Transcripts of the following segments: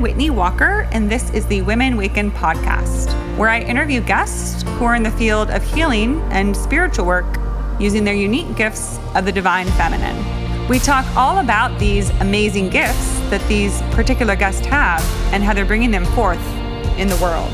Whitney Walker, and this is the Women Waken podcast, where I interview guests who are in the field of healing and spiritual work using their unique gifts of the divine feminine. We talk all about these amazing gifts that these particular guests have and how they're bringing them forth in the world.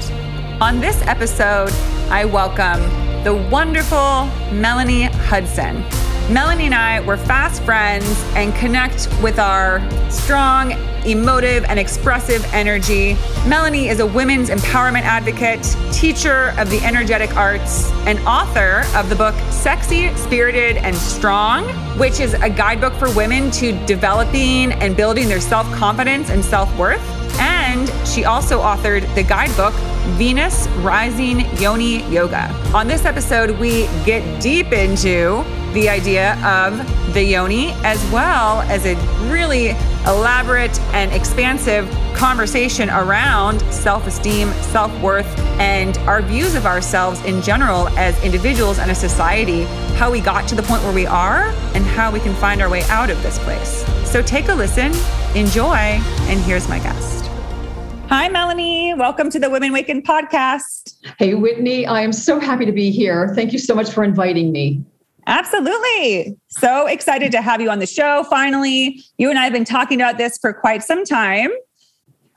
On this episode, I welcome the wonderful Meloney Hudson. Meloney and I were fast friends and connect with our strong, emotive, and expressive energy. Meloney is a women's empowerment advocate, teacher of the energetic arts, and author of the book Sexy, Spirited, and Strong, which is a guidebook for women to developing and building their self confidence and self worth. And she also authored the guidebook Venus Rising Yoni Yoga. On this episode, we get deep into the idea of the yoni, as well as a really elaborate and expansive conversation around self esteem, self worth, and our views of ourselves in general as individuals and a society, how we got to the point where we are, and how we can find our way out of this place. So take a listen, enjoy, and here's my guest. Hi, Meloney. Welcome to the Women Waken podcast. Hey, Whitney. I am so happy to be here. Thank you so much for inviting me. Absolutely. So excited to have you on the show. Finally, you and I have been talking about this for quite some time.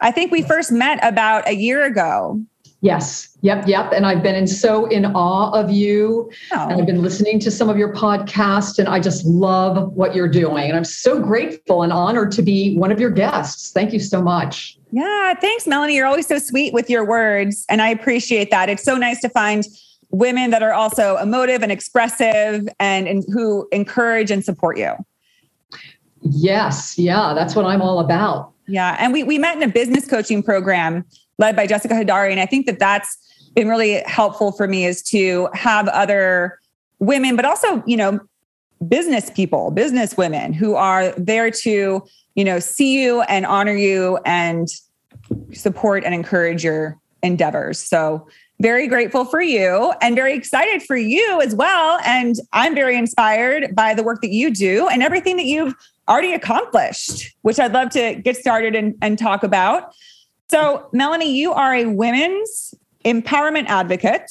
I think we first met about a year ago. Yes. Yep. Yep. And I've been in so in awe of you. Oh. And I've been listening to some of your podcasts and I just love what you're doing. And I'm so grateful and honored to be one of your guests. Thank you so much. Yeah. Thanks, Meloney. You're always so sweet with your words. And I appreciate that. It's so nice to find women that are also emotive and expressive and, and who encourage and support you. Yes, yeah, that's what I'm all about. Yeah, and we we met in a business coaching program led by Jessica Hadari, and I think that that's been really helpful for me is to have other women, but also you know business people, business women who are there to you know see you and honor you and support and encourage your endeavors. So very grateful for you and very excited for you as well. And I'm very inspired by the work that you do and everything that you've already accomplished, which I'd love to get started and, and talk about. So, Meloney, you are a women's empowerment advocate.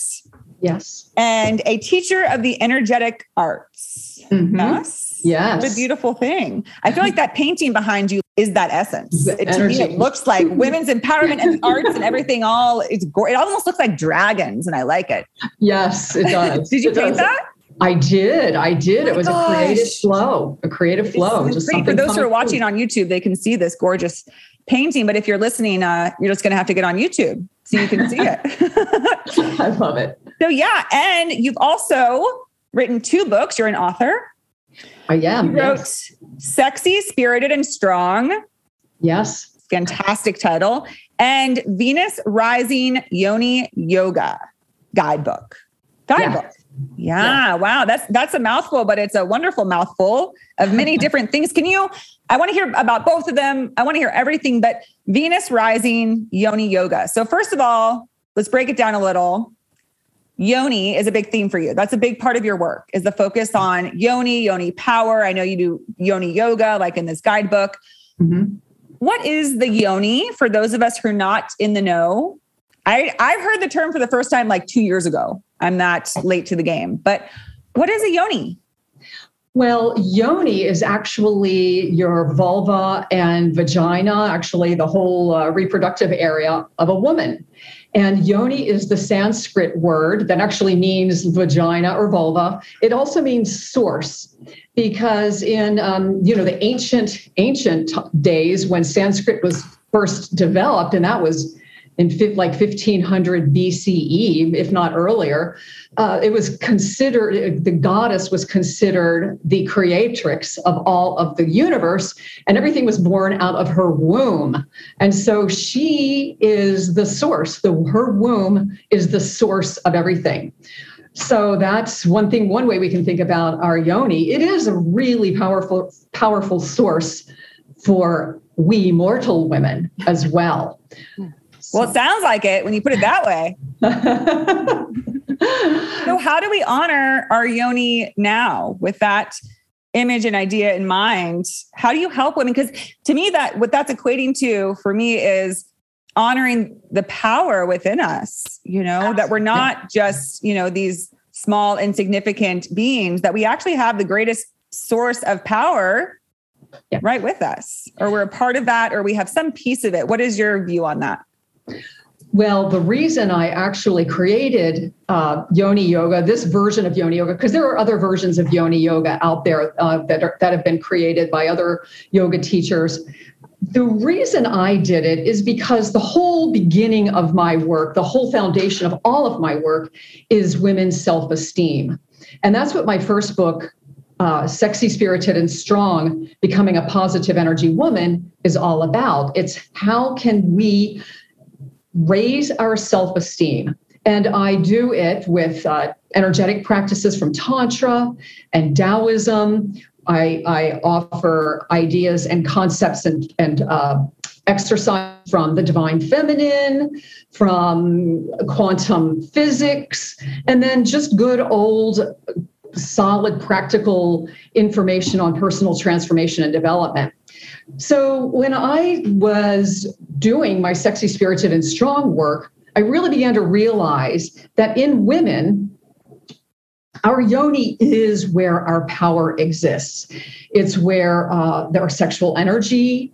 Yes. And a teacher of the energetic arts. Mm-hmm. Yes. Yes. It's a beautiful thing. I feel like that painting behind you is that essence. It, to me, it looks like women's empowerment and arts and everything all it's it almost looks like dragons and I like it. Yes, it does. did you it paint does. that? I did. I did. Oh it was gosh. a creative flow, a creative flow. It's just For those who are watching on YouTube, they can see this gorgeous painting. But if you're listening, uh, you're just going to have to get on YouTube so you can see it. I love it. So, yeah. And you've also written two books. You're an author. I am. You wrote yes. Sexy, Spirited, and Strong. Yes. Fantastic title. And Venus Rising Yoni Yoga Guidebook. Guidebook. Yeah. Yeah, yeah, wow, that's that's a mouthful, but it's a wonderful mouthful of many different things. Can you? I want to hear about both of them. I want to hear everything, but Venus rising Yoni yoga. So first of all, let's break it down a little yoni is a big theme for you. That's a big part of your work is the focus on yoni, yoni power. I know you do yoni yoga, like in this guidebook. Mm-hmm. What is the yoni for those of us who are not in the know? I, I've heard the term for the first time like two years ago. I'm not late to the game, but what is a yoni? Well, yoni is actually your vulva and vagina, actually the whole uh, reproductive area of a woman. And yoni is the Sanskrit word that actually means vagina or vulva. It also means source because in um, you know the ancient ancient days when Sanskrit was first developed, and that was in like 1500 BCE, if not earlier, uh, it was considered, the goddess was considered the creatrix of all of the universe, and everything was born out of her womb. And so she is the source, the, her womb is the source of everything. So that's one thing, one way we can think about our yoni. It is a really powerful, powerful source for we mortal women as well. Well, it sounds like it when you put it that way. so, how do we honor our yoni now with that image and idea in mind, how do you help women? Because to me, that what that's equating to for me is honoring the power within us, you know, Absolutely. that we're not just, you know, these small, insignificant beings, that we actually have the greatest source of power yeah. right with us, or we're a part of that, or we have some piece of it. What is your view on that? Well, the reason I actually created uh, Yoni Yoga, this version of Yoni Yoga, because there are other versions of Yoni Yoga out there uh, that are, that have been created by other yoga teachers. The reason I did it is because the whole beginning of my work, the whole foundation of all of my work, is women's self-esteem, and that's what my first book uh, Sexy, Spirited, and Strong Becoming a Positive Energy Woman is all about. It's how can we raise our self esteem. And I do it with uh, energetic practices from Tantra and Taoism. I, I offer ideas and concepts and, and uh, exercise from the divine feminine, from quantum physics, and then just good old solid practical information on personal transformation and development. So when I was doing my sexy, spirited, and strong work, I really began to realize that in women, our yoni is where our power exists. It's where uh, our sexual energy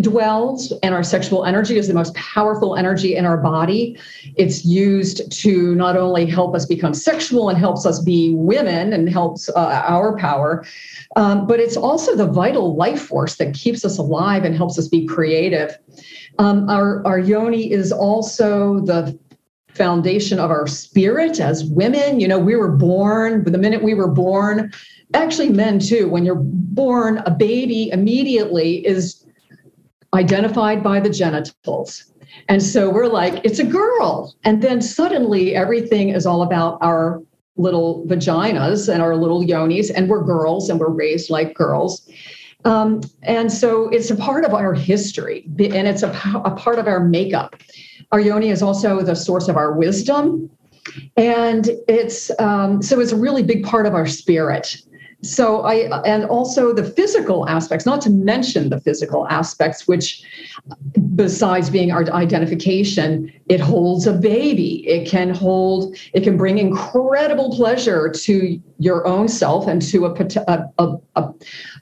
dwells and our sexual energy is the most powerful energy in our body. It's used to not only help us become sexual and helps us be women and helps uh, our power um, but it's also the vital life force that keeps us alive and helps us be creative. Um, our, our yoni is also the foundation of our spirit as women. You know we were born the minute we were born actually men too when you're born a baby immediately is identified by the genitals. And so we're like, it's a girl. And then suddenly everything is all about our little vaginas and our little yonis, and we're girls and we're raised like girls. Um, and so it's a part of our history and it's a, a part of our makeup. Our yoni is also the source of our wisdom. And it's um, so it's a really big part of our spirit so i and also the physical aspects not to mention the physical aspects which besides being our identification it holds a baby. It can hold it can bring incredible pleasure to your own self and to a a, a,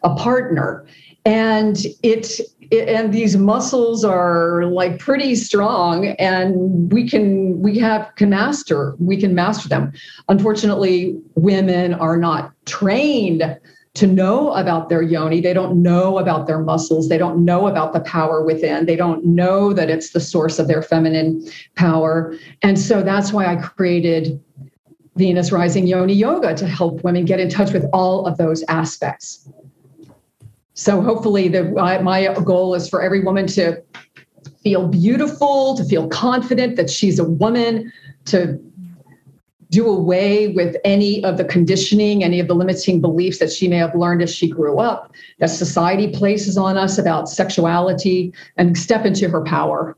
a partner. And it and these muscles are like pretty strong and we can we have can master we can master them. Unfortunately women are not trained to know about their yoni. They don't know about their muscles. They don't know about the power within. They don't know that it's the source of their feminine power. And so that's why i created venus rising yoni yoga to help women get in touch with all of those aspects so hopefully, the my goal is for every woman to feel beautiful, to feel confident that she's a woman, to do away with any of the conditioning, any of the limiting beliefs that she may have learned as she grew up, that society places on us about sexuality, and step into her power.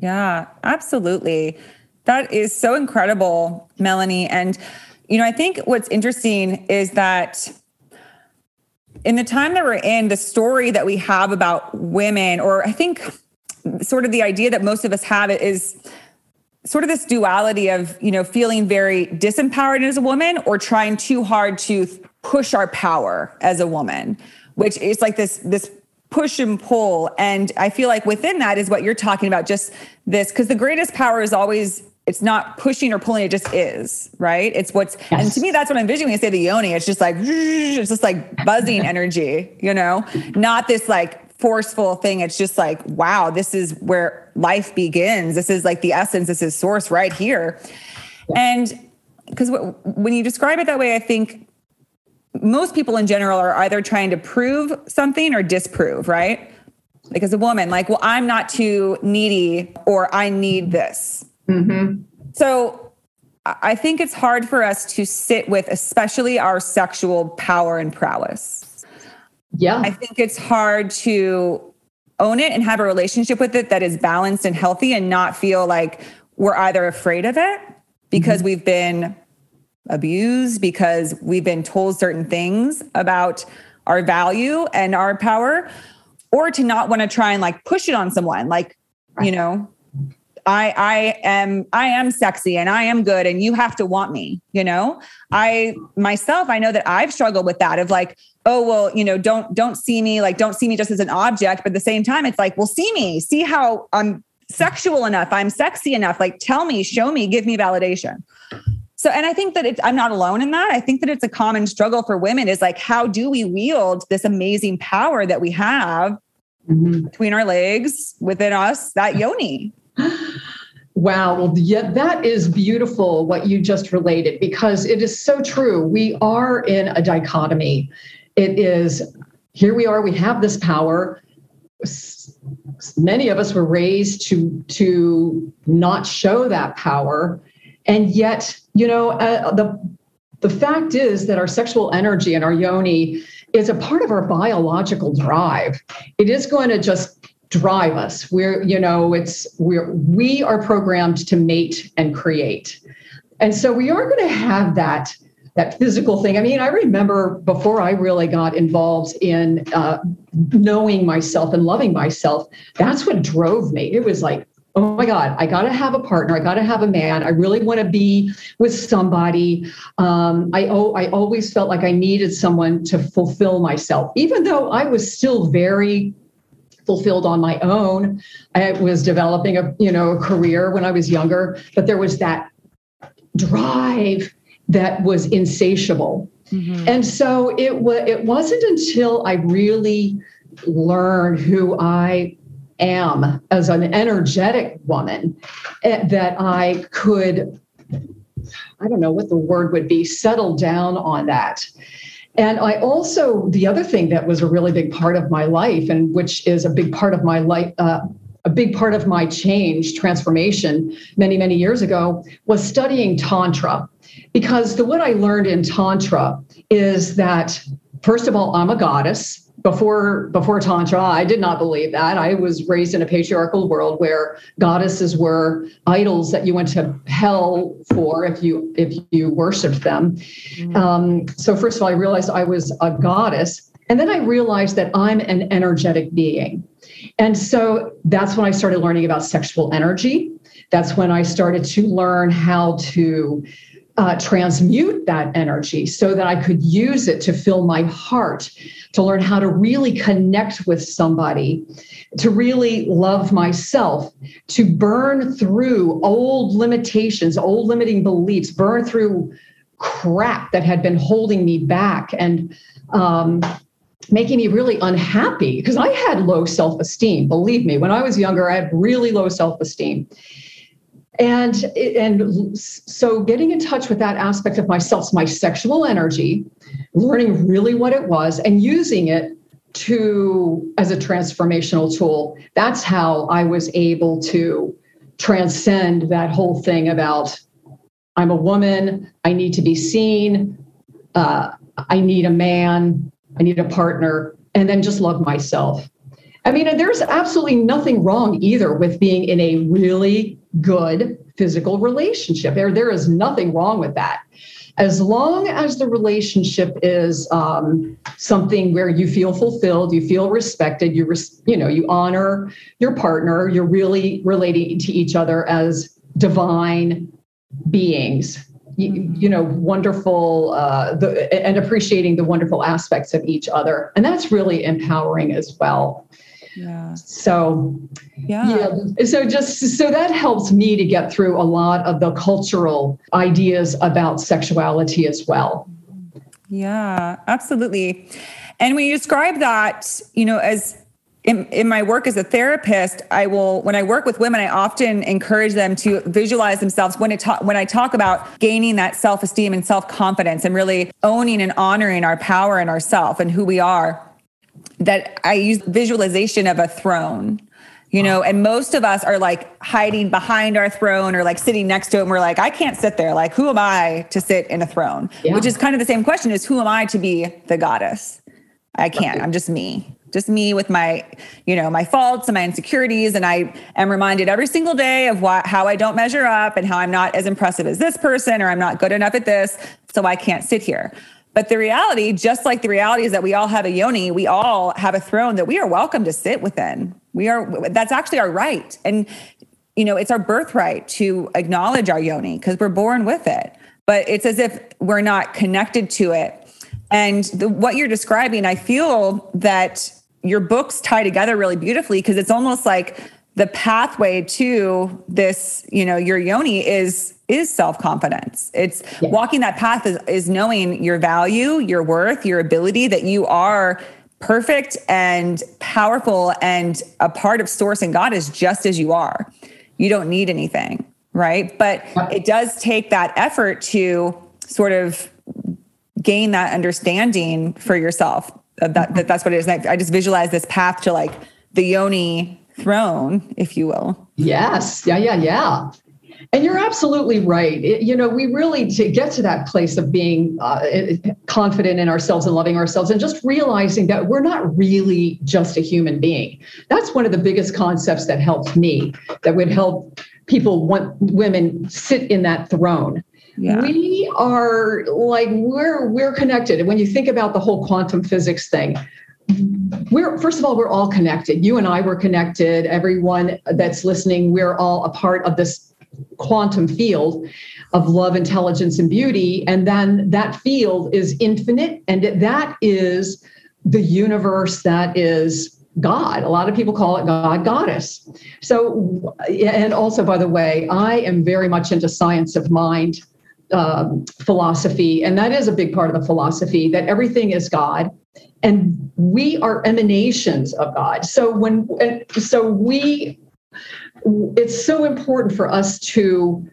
Yeah, absolutely. That is so incredible, Meloney. And, you know, I think what's interesting is that in the time that we're in, the story that we have about women, or I think sort of the idea that most of us have it is sort of this duality of, you know, feeling very disempowered as a woman or trying too hard to push our power as a woman, which is like this, this push and pull. And I feel like within that is what you're talking about, just this, because the greatest power is always it's not pushing or pulling it just is right? It's what's yes. and to me that's what i'm envisioning. When i say the yoni it's just like it's just like buzzing energy you know? Not this like forceful thing. It's just like wow this is where life begins. This is like the essence. This is source right here. Yeah. and because when you describe it that way i think most people in general are either trying to prove something or disprove right? Like as a woman like well i'm not too needy or i need this Mm-hmm. So I think it's hard for us to sit with, especially our sexual power and prowess. Yeah. I think it's hard to own it and have a relationship with it that is balanced and healthy and not feel like we're either afraid of it because mm-hmm. we've been abused because we've been told certain things about our value and our power or to not want to try and like push it on someone like you know I I am I am sexy and I am good and you have to want me, you know? I myself I know that I've struggled with that of like, oh well, you know, don't don't see me like don't see me just as an object, but at the same time it's like, well see me, see how I'm sexual enough, I'm sexy enough, like tell me, show me, give me validation. So, and I think that it's, I'm not alone in that. I think that it's a common struggle for women is like, how do we wield this amazing power that we have mm-hmm. between our legs, within us, that yoni? Wow. Well, yeah, that is beautiful what you just related because it is so true. We are in a dichotomy. It is here we are, we have this power. Many of us were raised to to not show that power. And yet, you know, uh, the the fact is that our sexual energy and our yoni is a part of our biological drive. It is going to just drive us. We're, you know, it's we're we are programmed to mate and create. And so we are going to have that that physical thing. I mean, I remember before I really got involved in uh, knowing myself and loving myself, that's what drove me. It was like, oh my God, I got to have a partner. I got to have a man. I really want to be with somebody. Um, I, oh, I always felt like I needed someone to fulfill myself, even though I was still very fulfilled on my own. I was developing a you know a career when I was younger, but there was that drive that was insatiable. Mm-hmm. And so it was it wasn't until I really learned who I am as an energetic woman eh, that I could I don't know what the word would be settle down on that and I also, the other thing that was a really big part of my life, and which is a big part of my life, uh, a big part of my change, transformation many, many years ago, was studying Tantra. Because the what I learned in Tantra is that, first of all, I'm a goddess before before tantra i did not believe that. I was raised in a patriarchal world where goddesses were idols that you went to hell for if you if you worshiped them. Mm-hmm. um, so first of all i realized i was a goddess and then i realized that i'm an energetic being. And so that's when i started learning about sexual energy. That's when i started to learn how to uh, transmute that energy so that I could use it to fill my heart, to learn how to really connect with somebody, to really love myself, to burn through old limitations, old limiting beliefs, burn through crap that had been holding me back and um, making me really unhappy because I had low self esteem. Believe me, when I was younger, I had really low self esteem and and so getting in touch with that aspect of myself my sexual energy learning really what it was and using it to as a transformational tool that's how i was able to transcend that whole thing about i'm a woman i need to be seen uh, i need a man i need a partner and then just love myself. I mean there's absolutely nothing wrong either with being in a really good physical relationship. There, there is nothing wrong with that. As long as the relationship is um, something where you feel fulfilled, you feel respected, you res- you know you honor your partner, you're really relating to each other as divine beings. You, you know, wonderful, uh, the, and appreciating the wonderful aspects of each other, and that's really empowering as well. Yeah. So, yeah. yeah. So, just so that helps me to get through a lot of the cultural ideas about sexuality as well. Yeah, absolutely. And when you describe that, you know, as in, in my work as a therapist, I will when I work with women, I often encourage them to visualize themselves when it ta- when I talk about gaining that self-esteem and self-confidence and really owning and honoring our power and ourself and who we are that I use visualization of a throne you know and most of us are like hiding behind our throne or like sitting next to it and we're like i can't sit there. Like who am i to sit in a throne? Yeah. which is kind of the same question is who am i to be the goddess? I can't. I'm just me. Just me with my you know my faults and my insecurities and i am reminded every single day of what how i don't measure up and how i'm not as impressive as this person or i'm not good enough at this so i can't sit here but the reality just like the reality is that we all have a yoni we all have a throne that we are welcome to sit within. We are that's actually our right. And you know it's our birthright to acknowledge our yoni because we're born with it. But it's as if we're not connected to it. And the, what you're describing i feel that your books tie together really beautifully because it's almost like the pathway to this you know your yoni is is self-confidence it's yeah. walking that path is, is knowing your value your worth your ability that you are perfect and powerful and a part of source and god is just as you are you don't need anything right but it does take that effort to sort of gain that understanding for yourself that, that that's what it is. I, I just visualize this path to like the yoni throne, if you will. Yes. Yeah. Yeah. Yeah. And you're absolutely right. It, you know, we really to get to that place of being uh, confident in ourselves and loving ourselves, and just realizing that we're not really just a human being. That's one of the biggest concepts that helped me. That would help people want women sit in that throne yeah. we are like we're we're connected and when you think about the whole quantum physics thing we're first of all we're all connected you and i were connected everyone that's listening we're all a part of this quantum field of love intelligence and beauty and then that field is infinite and that is the universe that is God. A lot of people call it God, goddess. So, and also, by the way, I am very much into science of mind um, philosophy, and that is a big part of the philosophy that everything is God, and we are emanations of God. So when so we, it's so important for us to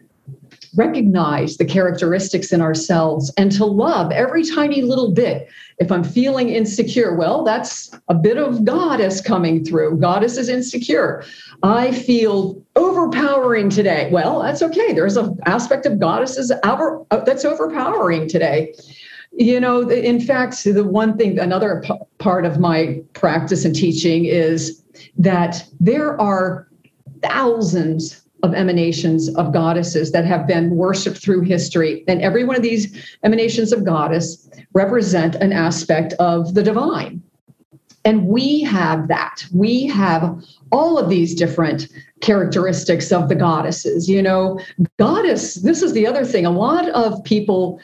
recognize the characteristics in ourselves and to love every tiny little bit. If I'm feeling insecure, well, that's a bit of goddess coming through. Goddess is insecure. I feel overpowering today. Well, that's okay. There's an aspect of goddesses over, uh, that's overpowering today. You know, in fact, the one thing, another p- part of my practice and teaching is that there are thousands of emanations of goddesses that have been worshiped through history. And every one of these emanations of goddess represent an aspect of the divine. And we have that. We have all of these different characteristics of the goddesses. You know, goddess, this is the other thing. A lot of people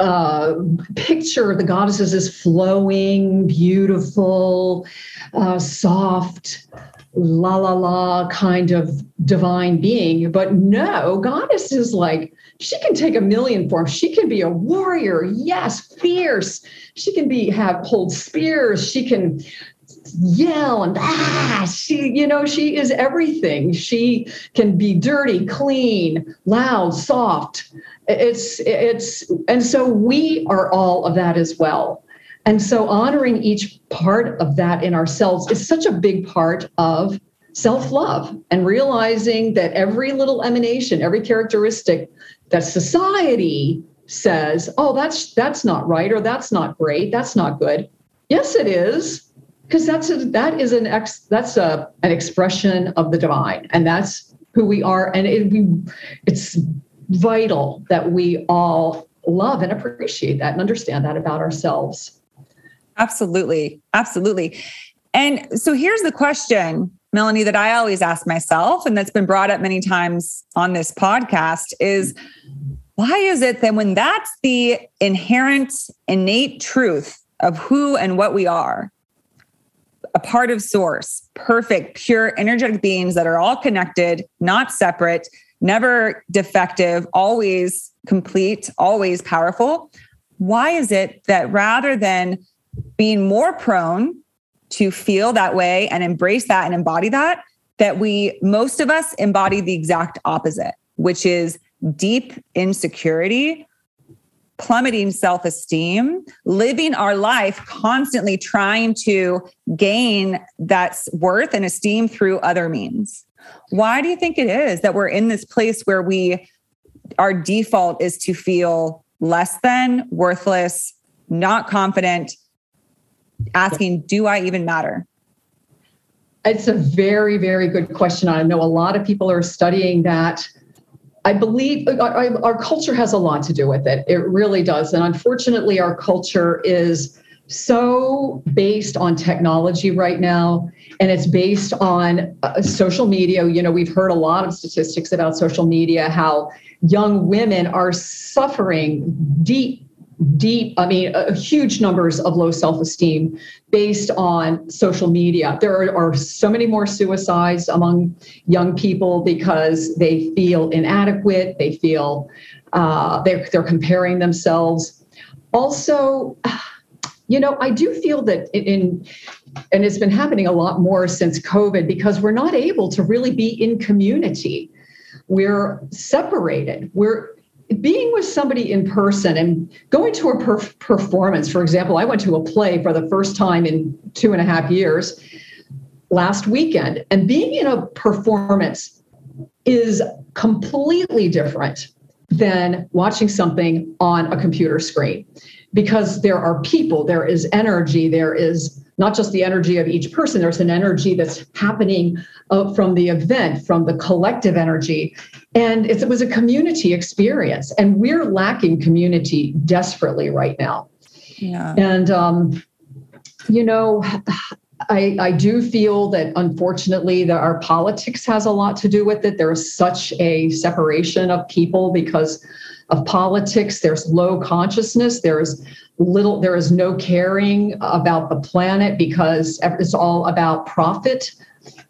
uh, picture the goddesses as flowing, beautiful, uh, soft, la la la kind of divine being. But no, goddess is like, she can take a million forms. She can be a warrior, yes, fierce. She can be have hold spears. She can yell and ah she you know she is everything she can be dirty clean loud soft it's it's and so we are all of that as well. And so honoring each part of that in ourselves is such a big part of self-love and realizing that every little emanation every characteristic that society says oh that's that's not right or that's not great that's not good yes it is because that's a, that is an ex that's a an expression of the divine and that's who we are and it, we, it's vital that we all love and appreciate that and understand that about ourselves. Absolutely. Absolutely. And so here's the question Meloney that i always ask myself and that's been brought up many times on this podcast is why is it that when that's the inherent innate truth of who and what we are a part of source, perfect, pure, energetic beings that are all connected, not separate, never defective, always complete, always powerful. Why is it that rather than being more prone to feel that way and embrace that and embody that, that we, most of us embody the exact opposite, which is deep insecurity, plummeting self esteem, living our life constantly trying to gain that worth and esteem through other means. Why do you think it is that we're in this place where we, our default is to feel less than, worthless, not confident, asking, do I even matter? It's a very, very good question. I know a lot of people are studying that. I believe uh, our, our, culture has a lot to do with it. It really does. And unfortunately, our culture is so based on technology right now and it's based on uh, social media. You know we've heard a lot of statistics about social media how young women are suffering deep deep i mean uh, huge numbers of low self-esteem based on social media. There are, are, so many more suicides among young people because they feel inadequate they feel uh, they're, they're comparing themselves. Also you know i do feel that in and it's been happening a lot more since covid because we're not able to really be in community. We're separated. We're being with somebody in person and going to a per- performance, for example, I went to a play for the first time in two and a half years last weekend, and being in a performance is completely different than watching something on a computer screen because there are people, there is energy, there is not just the energy of each person, there's an energy that's happening uh, from the event, from the collective energy. And it was a community experience. And we're lacking community desperately right now. Yeah. And, um, you know, I, I do feel that unfortunately that our politics has a lot to do with it. There is such a separation of people because of politics. There's low consciousness. There's little. There is no caring about the planet because it's all about profit.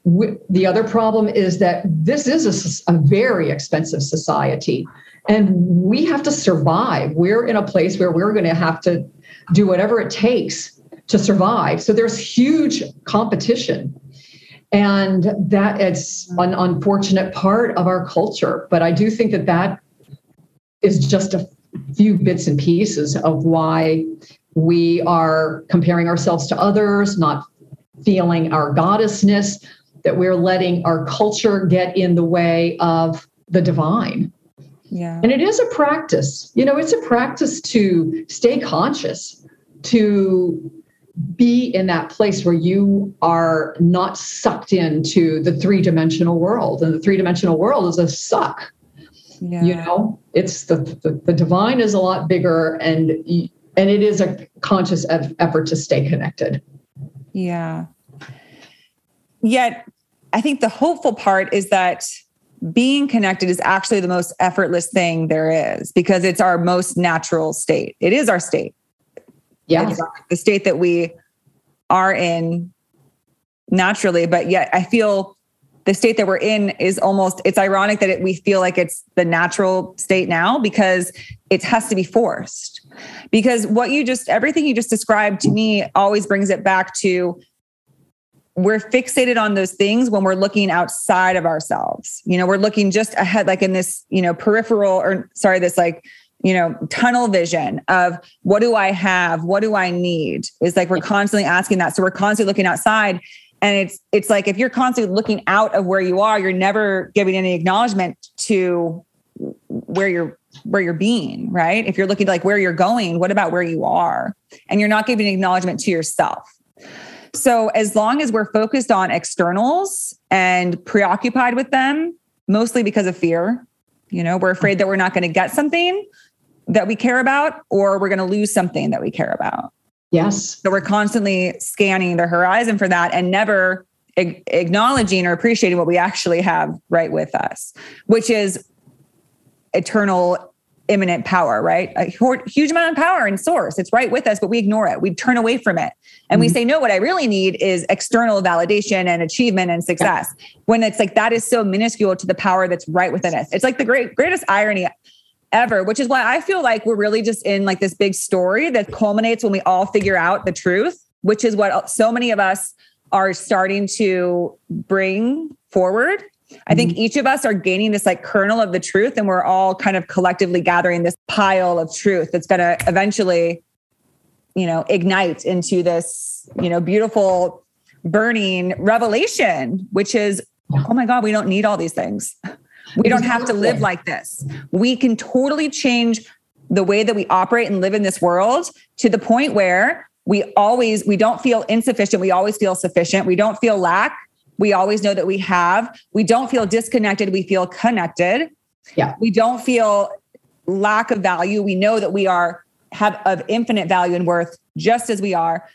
The other problem is that this is a, a very expensive society, and we have to survive. We're in a place where we're going to have to do whatever it takes to survive. So there's huge competition. And that it's an unfortunate part of our culture. But I do think that that is just a few bits and pieces of why we are comparing ourselves to others, not feeling our goddessness, that we're letting our culture get in the way of the divine. Yeah. And it is a practice. You know, it's a practice to stay conscious, to be in that place where you are not sucked into the three dimensional world. And the three dimensional world is a suck. Yeah. You know, it's the, the, the divine is a lot bigger and and it is a conscious effort to stay connected. Yeah. Yet I think the hopeful part is that being connected is actually the most effortless thing there is because it's our most natural state. It is our state. Yeah. The state that we are in naturally, but yet I feel the state that we're in is almost it's ironic that it, we feel like it's the natural state now because it has to be forced. Because what you just everything you just described to me always brings it back to we're fixated on those things when we're looking outside of ourselves. You know we're looking just ahead like in this you know peripheral or sorry this like you know tunnel vision of what do i have? What do i need? Is like we're constantly asking that. So we're constantly looking outside and it's it's like if you're constantly looking out of where you are you're never giving any acknowledgement to where you're where you're being right? If you're looking like where you're going what about where you are? And you're not giving acknowledgement to yourself. So as long as we're focused on externals and preoccupied with them mostly because of fear you know we're afraid that we're not going to get something that we care about or we're going to lose something that we care about Yes. So we're constantly scanning the horizon for that and never acknowledging or appreciating what we actually have right with us, which is eternal immanent power, right? A huge amount of power and source. It's right with us, but we ignore it. We turn away from it. And mm-hmm. we say, no, what I really need is external validation and achievement and success. Yeah. When it's like that is so minuscule to the power that's right within us. It's like the great greatest irony ever, which is why I feel like we're really just in like this big story that culminates when we all figure out the truth, which is what so many of us are starting to bring forward. I think mm-hmm. each of us are gaining this like kernel of the truth, and we're all kind of collectively gathering this pile of truth that's going to eventually, you know, ignite into this, you know, beautiful burning revelation, which is, oh my God, we don't need all these things. We don't have to live like this. We can totally change the way that we operate and live in this world to the point where We always, we don't feel insufficient. We always feel sufficient. We don't feel lack. We always know that we have. We don't feel disconnected. We feel connected. Yeah. We don't feel lack of value. We know that we are have of infinite value and worth just as we are.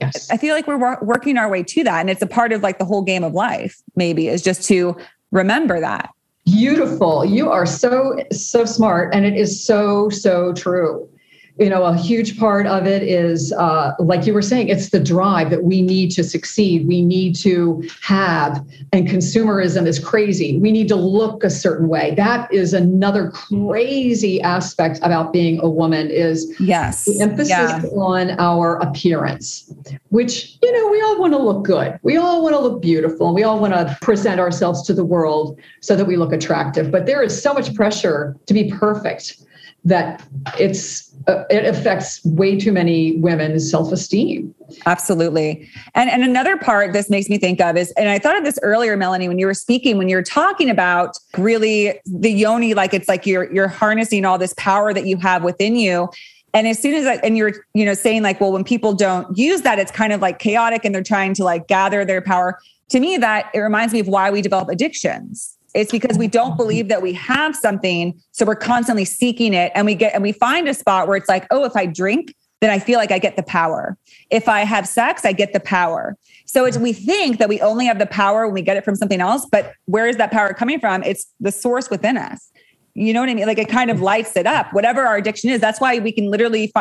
Yes. I feel like we're working our way to that. And it's a part of like the whole game of life, maybe, is just to remember that. Beautiful. You are so, so smart. And it is so, so true you know a huge part of it is uh, like you were saying it's the drive that we need to succeed. We need to have and consumerism is crazy. We need to look a certain way. That is another crazy aspect about being a woman is yes. the emphasis yeah. on our appearance which you know we all want to look good. We all want to look beautiful we all want to present ourselves to the world so that we look attractive. But there is so much pressure to be perfect that it's uh, it affects way too many women's self-esteem. Absolutely. And and another part this makes me think of is and i thought of this earlier Meloney when you were speaking when you were talking about really the yoni like it's like you're you're harnessing all this power that you have within you. And as soon as I, and you're you know saying like well when people don't use that it's kind of like chaotic and they're trying to like gather their power. To me that it reminds me of why we develop addictions it's because we don't believe that we have something. So we're constantly seeking it and we get, and we find a spot where it's like, oh, if I drink, then I feel like I get the power. If I have sex, I get the power. So it's, we think that we only have the power when we get it from something else, but where is that power coming from? It's the source within us. You know what I mean? Like it kind of lights it up. Whatever our addiction is, that's why we can literally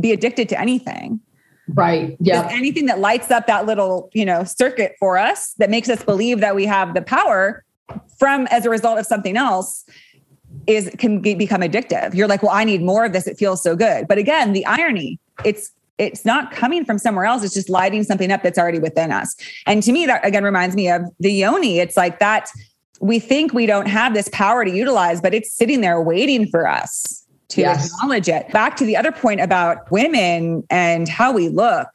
be addicted to anything. Right. Yeah. Anything that lights up that little, you know, circuit for us that makes us believe that we have the power from as a result of something else is can be, become addictive. You're like, well, I need more of this. It feels so good. But again, the irony, it's it's not coming from somewhere else. It's just lighting something up that's already within us. And to me, that again reminds me of the yoni. It's like that we think we don't have this power to utilize, but it's sitting there waiting for us to yes. acknowledge it. Back to the other point about women and how we look.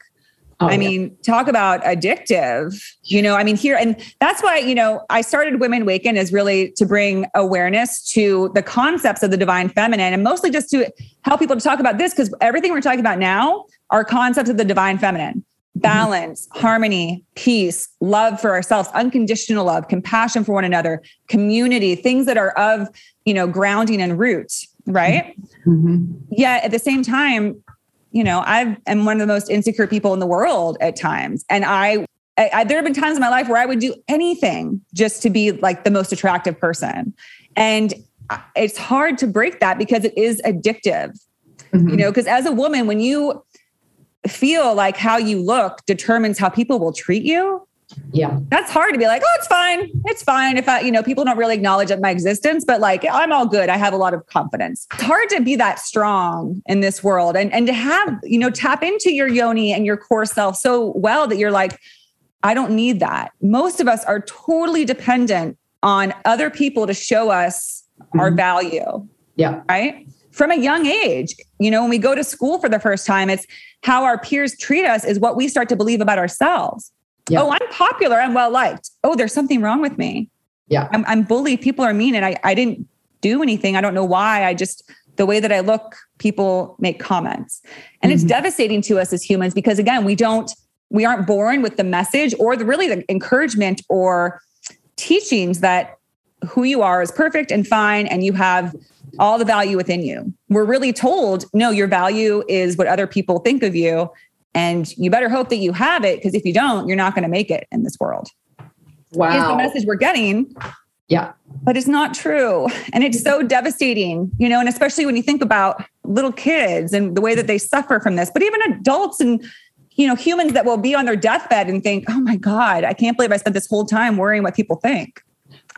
Oh, I mean, yeah. talk about addictive, you know, I mean, here, and that's why, you know, I started Women Waken is really to bring awareness to the concepts of the divine feminine and mostly just to help people to talk about this because everything we're talking about now are concepts of the divine feminine mm-hmm. balance, mm-hmm. harmony, peace, love for ourselves, unconditional love, compassion for one another, community, things that are of, you know, grounding and root, right? Mm-hmm. Yet at the same time, you know, I am one of the most insecure people in the world at times. And I, I, there have been times in my life where I would do anything just to be like the most attractive person. And it's hard to break that because it is addictive, mm-hmm. you know, because as a woman, when you feel like how you look determines how people will treat you, yeah. That's hard to be like oh it's fine. It's fine if i you know people don't really acknowledge my existence but like i'm all good. I have a lot of confidence. It's hard to be that strong in this world and and to have you know tap into your yoni and your core self so well that you're like i don't need that. Most of us are totally dependent on other people to show us mm-hmm. our value. Yeah. Right? From a young age you know when we go to school for the first time it's how our peers treat us is what we start to believe about ourselves yeah. Oh, I'm popular. I'm well liked. Oh, there's something wrong with me. Yeah. I'm, I'm bullied. People are mean and I, I didn't do anything. I don't know why. I just, the way that I look, people make comments. And mm-hmm. it's devastating to us as humans because again, we don't, we aren't born with the message or the really the encouragement or teachings that who you are is perfect and fine and you have all the value within you. We're really told, no, your value is what other people think of you. And you better hope that you have it because if you don't, you're not going to make it in this world. Wow. Is the message we're getting. Yeah. But it's not true. And it's so devastating, you know, and especially when you think about little kids and the way that they suffer from this, but even adults and, you know, humans that will be on their deathbed and think, oh my God, I can't believe I spent this whole time worrying what people think.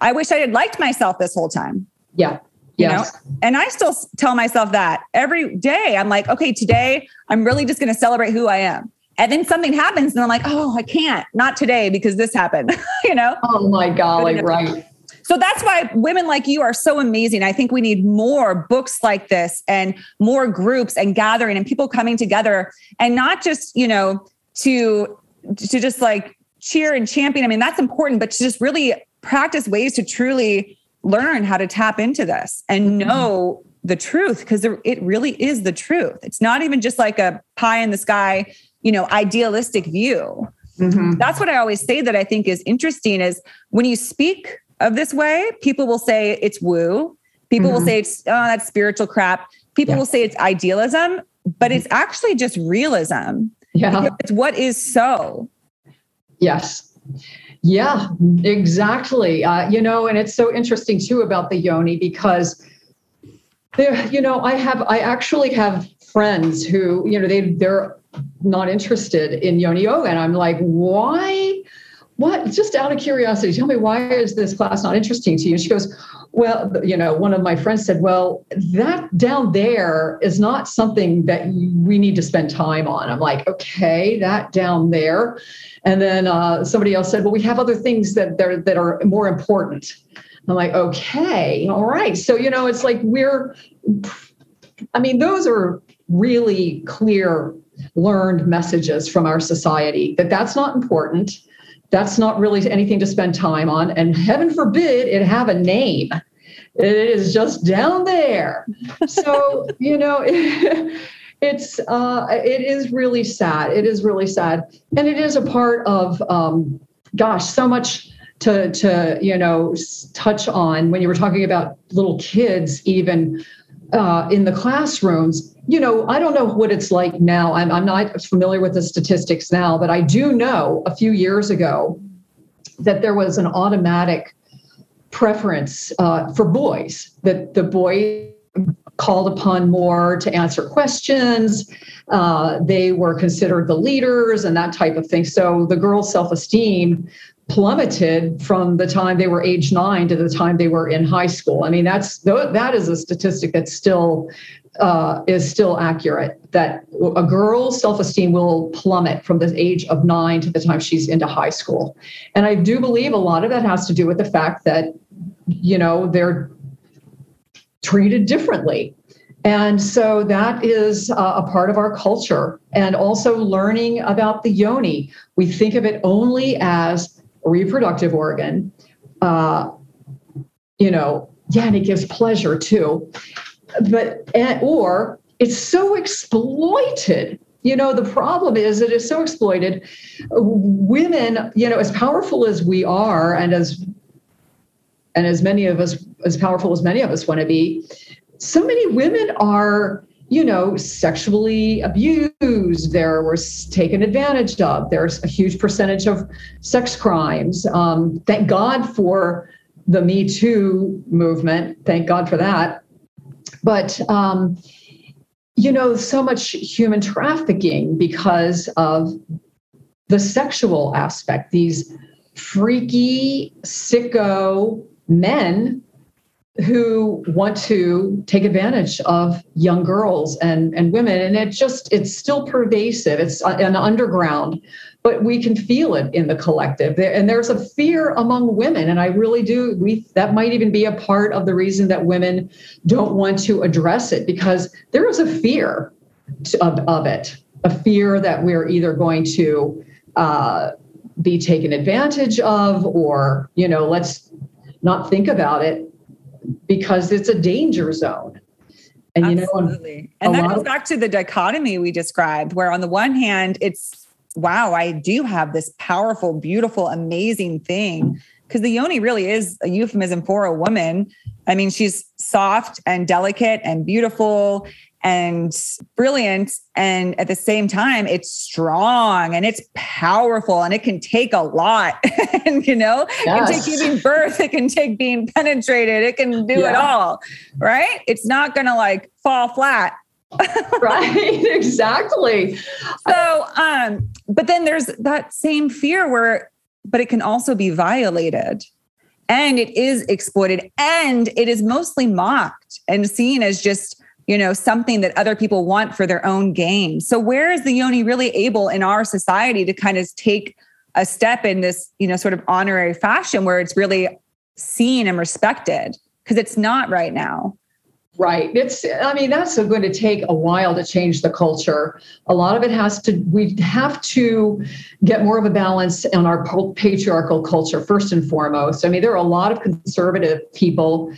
I wish I had liked myself this whole time. Yeah. Yes. You know? And I still tell myself that every day. I'm like, okay, today I'm really just going to celebrate who I am. And then something happens and I'm like, oh, I can't, not today because this happened, you know? Oh my golly, right. So that's why women like you are so amazing. I think we need more books like this and more groups and gathering and people coming together and not just, you know, to to just like cheer and champion. I mean, that's important, but to just really practice ways to truly learn how to tap into this and mm-hmm. know the truth because it really is the truth. It's not even just like a pie in the sky, you know, idealistic view. Mm-hmm. That's what I always say that I think is interesting is when you speak of this way, people will say it's woo. People mm-hmm. will say it's oh, that's spiritual crap. People yeah. will say it's idealism, but mm-hmm. it's actually just realism. Yeah. It's what is so. Yes. Yeah, exactly. Uh, you know, and it's so interesting too about the yoni because there, you know, I have, I actually have friends who, you know, they they're not interested in yoni yoga, and I'm like, why? What? Just out of curiosity, tell me why is this class not interesting to you? And she goes, well, you know, one of my friends said, well, that down there is not something that we need to spend time on. I'm like, okay, that down there. And then uh, somebody else said, well, we have other things that, there that are more important. I'm like, okay, all right. So, you know, it's like we're, I mean, those are really clear learned messages from our society that that's not important. That's not really anything to spend time on. And heaven forbid it have a name. It is just down there. So, you know, it, it's uh, it is really sad. It is really sad, and it is a part of um, gosh, so much to to you know touch on when you were talking about little kids even uh, in the classrooms you know i don't know what it's like now. I'm, I'm not familiar with the statistics now but i do know a few years ago that there was an automatic preference uh, for boys that the boys called upon more to answer questions uh, they were considered the leaders and that type of thing. So the girls self-esteem plummeted from the time they were age nine to the time they were in high school. I mean, that's that is a statistic that still uh, is still accurate. That a girl's self-esteem will plummet from the age of nine to the time she's into high school, and I do believe a lot of that has to do with the fact that you know they're treated differently. And so that is uh, a part of our culture. And also learning about the yoni. We think of it only as reproductive organ. Uh, you know, yeah, and it gives pleasure too. But or it's so exploited. You know, the problem is it is so exploited. Women, you know, as powerful as we are, and as and as many of us, as powerful as many of us want to be, so many women are you know, sexually abused. There was taken advantage of. There's a huge percentage of sex crimes. Um, thank God for the Me Too movement. Thank God for that. But, um, you know, so much human trafficking because of the sexual aspect. These freaky, sicko men who want to take advantage of young girls and, and women. And it just it's still pervasive. It's an underground but we can feel it in the collective. And there's a fear among women. And i really do we that might even be a part of the reason that women don't want to address it because there is a fear of, of it a fear that we're either going to uh, be taken advantage of or you know let's not think about it because it's a danger zone. And Absolutely. you know, and that goes of- back to the dichotomy we described, where on the one hand, it's wow, I do have this powerful, beautiful, amazing thing. Because the yoni really is a euphemism for a woman. I mean, she's soft and delicate and beautiful and brilliant. And at the same time, it's strong and it's powerful and it can take a lot. and, you know, yes. it can take giving birth, it can take being penetrated, it can do yeah. it all. Right. It's not going to like fall flat. right exactly so um but then there's that same fear where but it can also be violated and it is exploited and it is mostly mocked and seen as just you know, something that other people want for their own gain. So where is the yoni really able in our society to kind of take a step in this, you know, sort of honorary fashion where it's really seen and respected? Because it's not right now. Right. It's, I mean, that's going to take a while to change the culture. A lot of it has to, we have to get more of a balance in our patriarchal culture, first and foremost. I mean, there are a lot of conservative people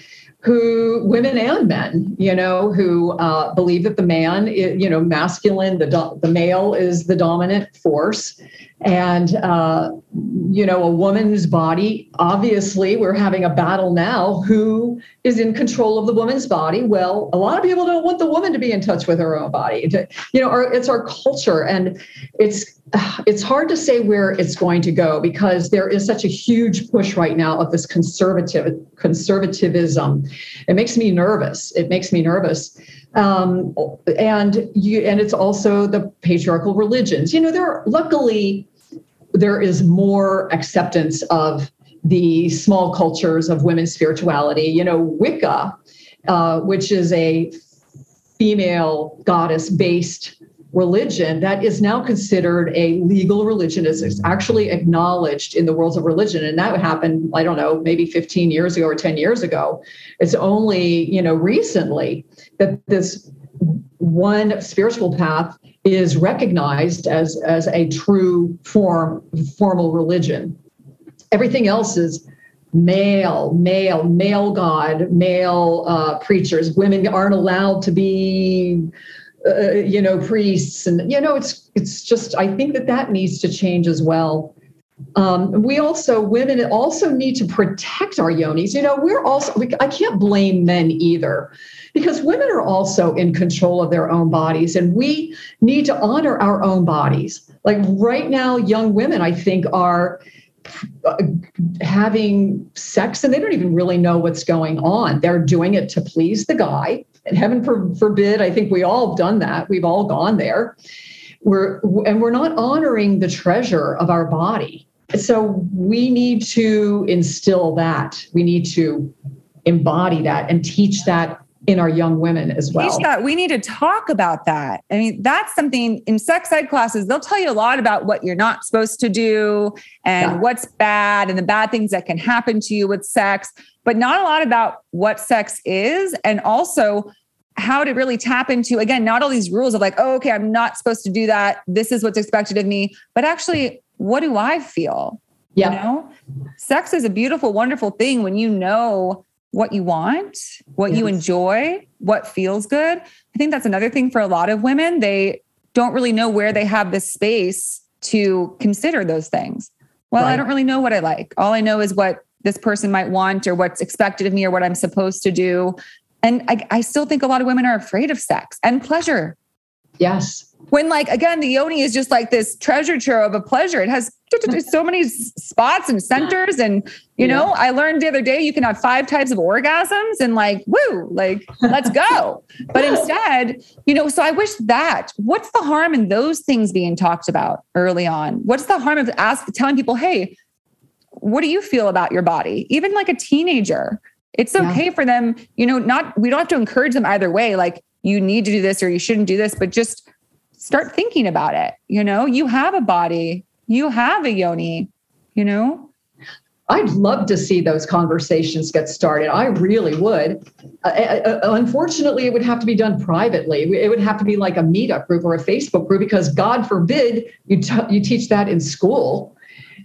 who women and men, you know, who uh, believe that the man, you know, masculine, the do- the male is the dominant force, and uh, you know, a woman's body. Obviously, we're having a battle now. Who is in control of the woman's body? Well, a lot of people don't want the woman to be in touch with her own body. You know, our, it's our culture, and it's it's hard to say where it's going to go because there is such a huge push right now of this conservative conservatism. It makes me nervous. It makes me nervous. Um, and you and it's also the patriarchal religions. You know, there are, luckily there is more acceptance of the small cultures of women's spirituality. You know, Wicca, uh, which is a female goddess based religion that is now considered a legal religion is actually acknowledged in the worlds of religion. And that happened i don't know maybe 15 years ago or 10 years ago. It's only you know recently that this one spiritual path is recognized as as a true form formal religion. Everything else is male, male, male God, male uh, preachers. Women aren't allowed to be uh, you know priests and you know it's it's just i think that that needs to change as well. Um, we also women also need to protect our yonis. You know we're also we, i can't blame men either because women are also in control of their own bodies and we need to honor our own bodies. Like right now young women i think are uh, having sex and they don't even really know what's going on. They're doing it to please the guy and heaven forbid, I think we all have done that. We've all gone there. We're and we're not honoring the treasure of our body. So we need to instill that. We need to embody that and teach that in our young women as well. Teach that. We need to talk about that. I mean, that's something in sex ed classes, they'll tell you a lot about what you're not supposed to do and yeah. what's bad and the bad things that can happen to you with sex but not a lot about what sex is and also how to really tap into again not all these rules of like oh okay i'm not supposed to do that. This is what's expected of me. But actually what do i feel? Yeah. you know? Sex is a beautiful wonderful thing when you know what you want what yes. you enjoy what feels good. I think that's another thing for a lot of women. They don't really know where they have the space to consider those things. Well right. i don't really know what i like. All i know is what this person might want or what's expected of me or what I'm supposed to do. And I, I still think a lot of women are afraid of sex and pleasure. Yes. When, like, again, the yoni is just like this treasure trove of pleasure. It has so many spots and centers. And, you yeah. know, I learned the other day you can have five types of orgasms and, like, woo, like, let's go. but instead, you know, so I wish that what's the harm in those things being talked about early on? What's the harm of ask, telling people, hey, what do you feel about your body? Even like a teenager, it's okay yeah. for them, you know, not, we don't have to encourage them either way. Like you need to do this or you shouldn't do this, but just start thinking about it. You know, you have a body, you have a yoni, you know? I'd love to see those conversations get started. I really would. Uh, uh, uh unfortunately, it would have to be done privately. It would have to be like a meetup group or a Facebook group because, God forbid, you t- you teach that in school.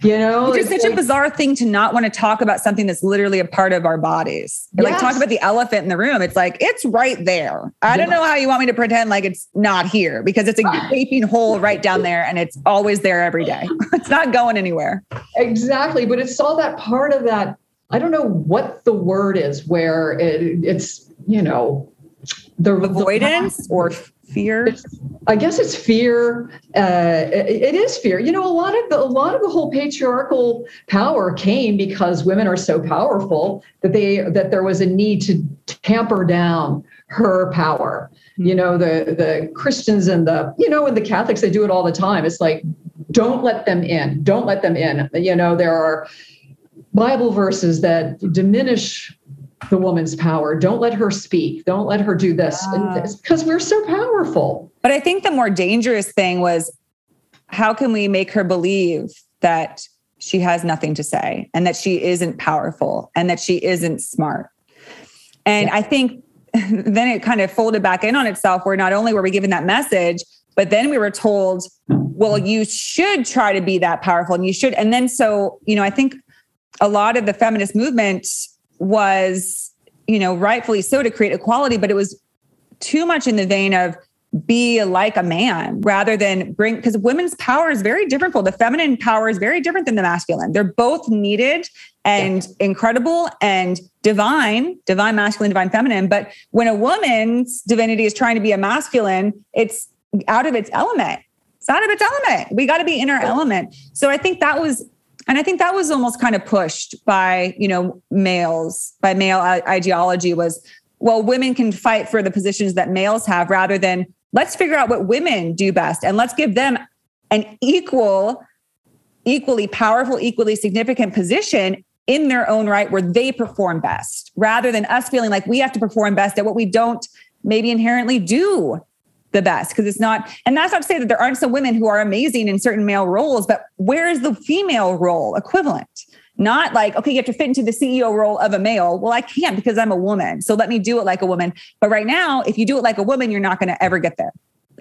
You know, it's, such like, a bizarre thing to not want to talk about something that's literally a part of our bodies. Yes. Like talk about the elephant in the room. It's like it's right there. I don't know how you want me to pretend like it's not here because it's a gaping hole right down there and it's always there every day. it's not going anywhere. Exactly, but it's all that part of that. I don't know what the word is where it, it's you know the avoidance the, or fear? I guess it's fear uh, it, it is fear. You know a lot of the a lot of the whole patriarchal power came because women are so powerful that they that there was a need to tamper down her power. You know the the christians and the you know and the catholics they do it all the time. It's like don't let them in don't let them in. You know there are bible verses that diminish the woman's power. Don't let her speak. Don't let her do this. Because we're so powerful. But I think the more dangerous thing was how can we make her believe that she has nothing to say and that she isn't powerful and that she isn't smart? And yeah. I think then it kind of folded back in on itself where not only were we given that message, but then we were told, well, you should try to be that powerful and you should. And then so, you know, I think a lot of the feminist movement was you know, rightfully so to create equality, but it was too much in the vein of be like a man rather than bring because women's power is very different. The feminine power is very different than the masculine. They're both needed and yeah. incredible and divine, divine masculine, divine feminine. But when a woman's divinity is trying to be a masculine, it's out of its element. It's out of its element. We got to be in our element. So I think that was and i think that was almost kind of pushed by you know males by male ideology was well women can fight for the positions that males have rather than let's figure out what women do best and let's give them an equal equally powerful equally significant position in their own right where they perform best rather than us feeling like we have to perform best at what we don't maybe inherently do the best because it's not and that's not to say that there aren't some women who are amazing in certain male roles but where is the female role equivalent? Not like okay you have to fit into the ceo role of a male. Well i can't because i'm a woman. So let me do it like a woman. But right now if you do it like a woman you're not going to ever get there.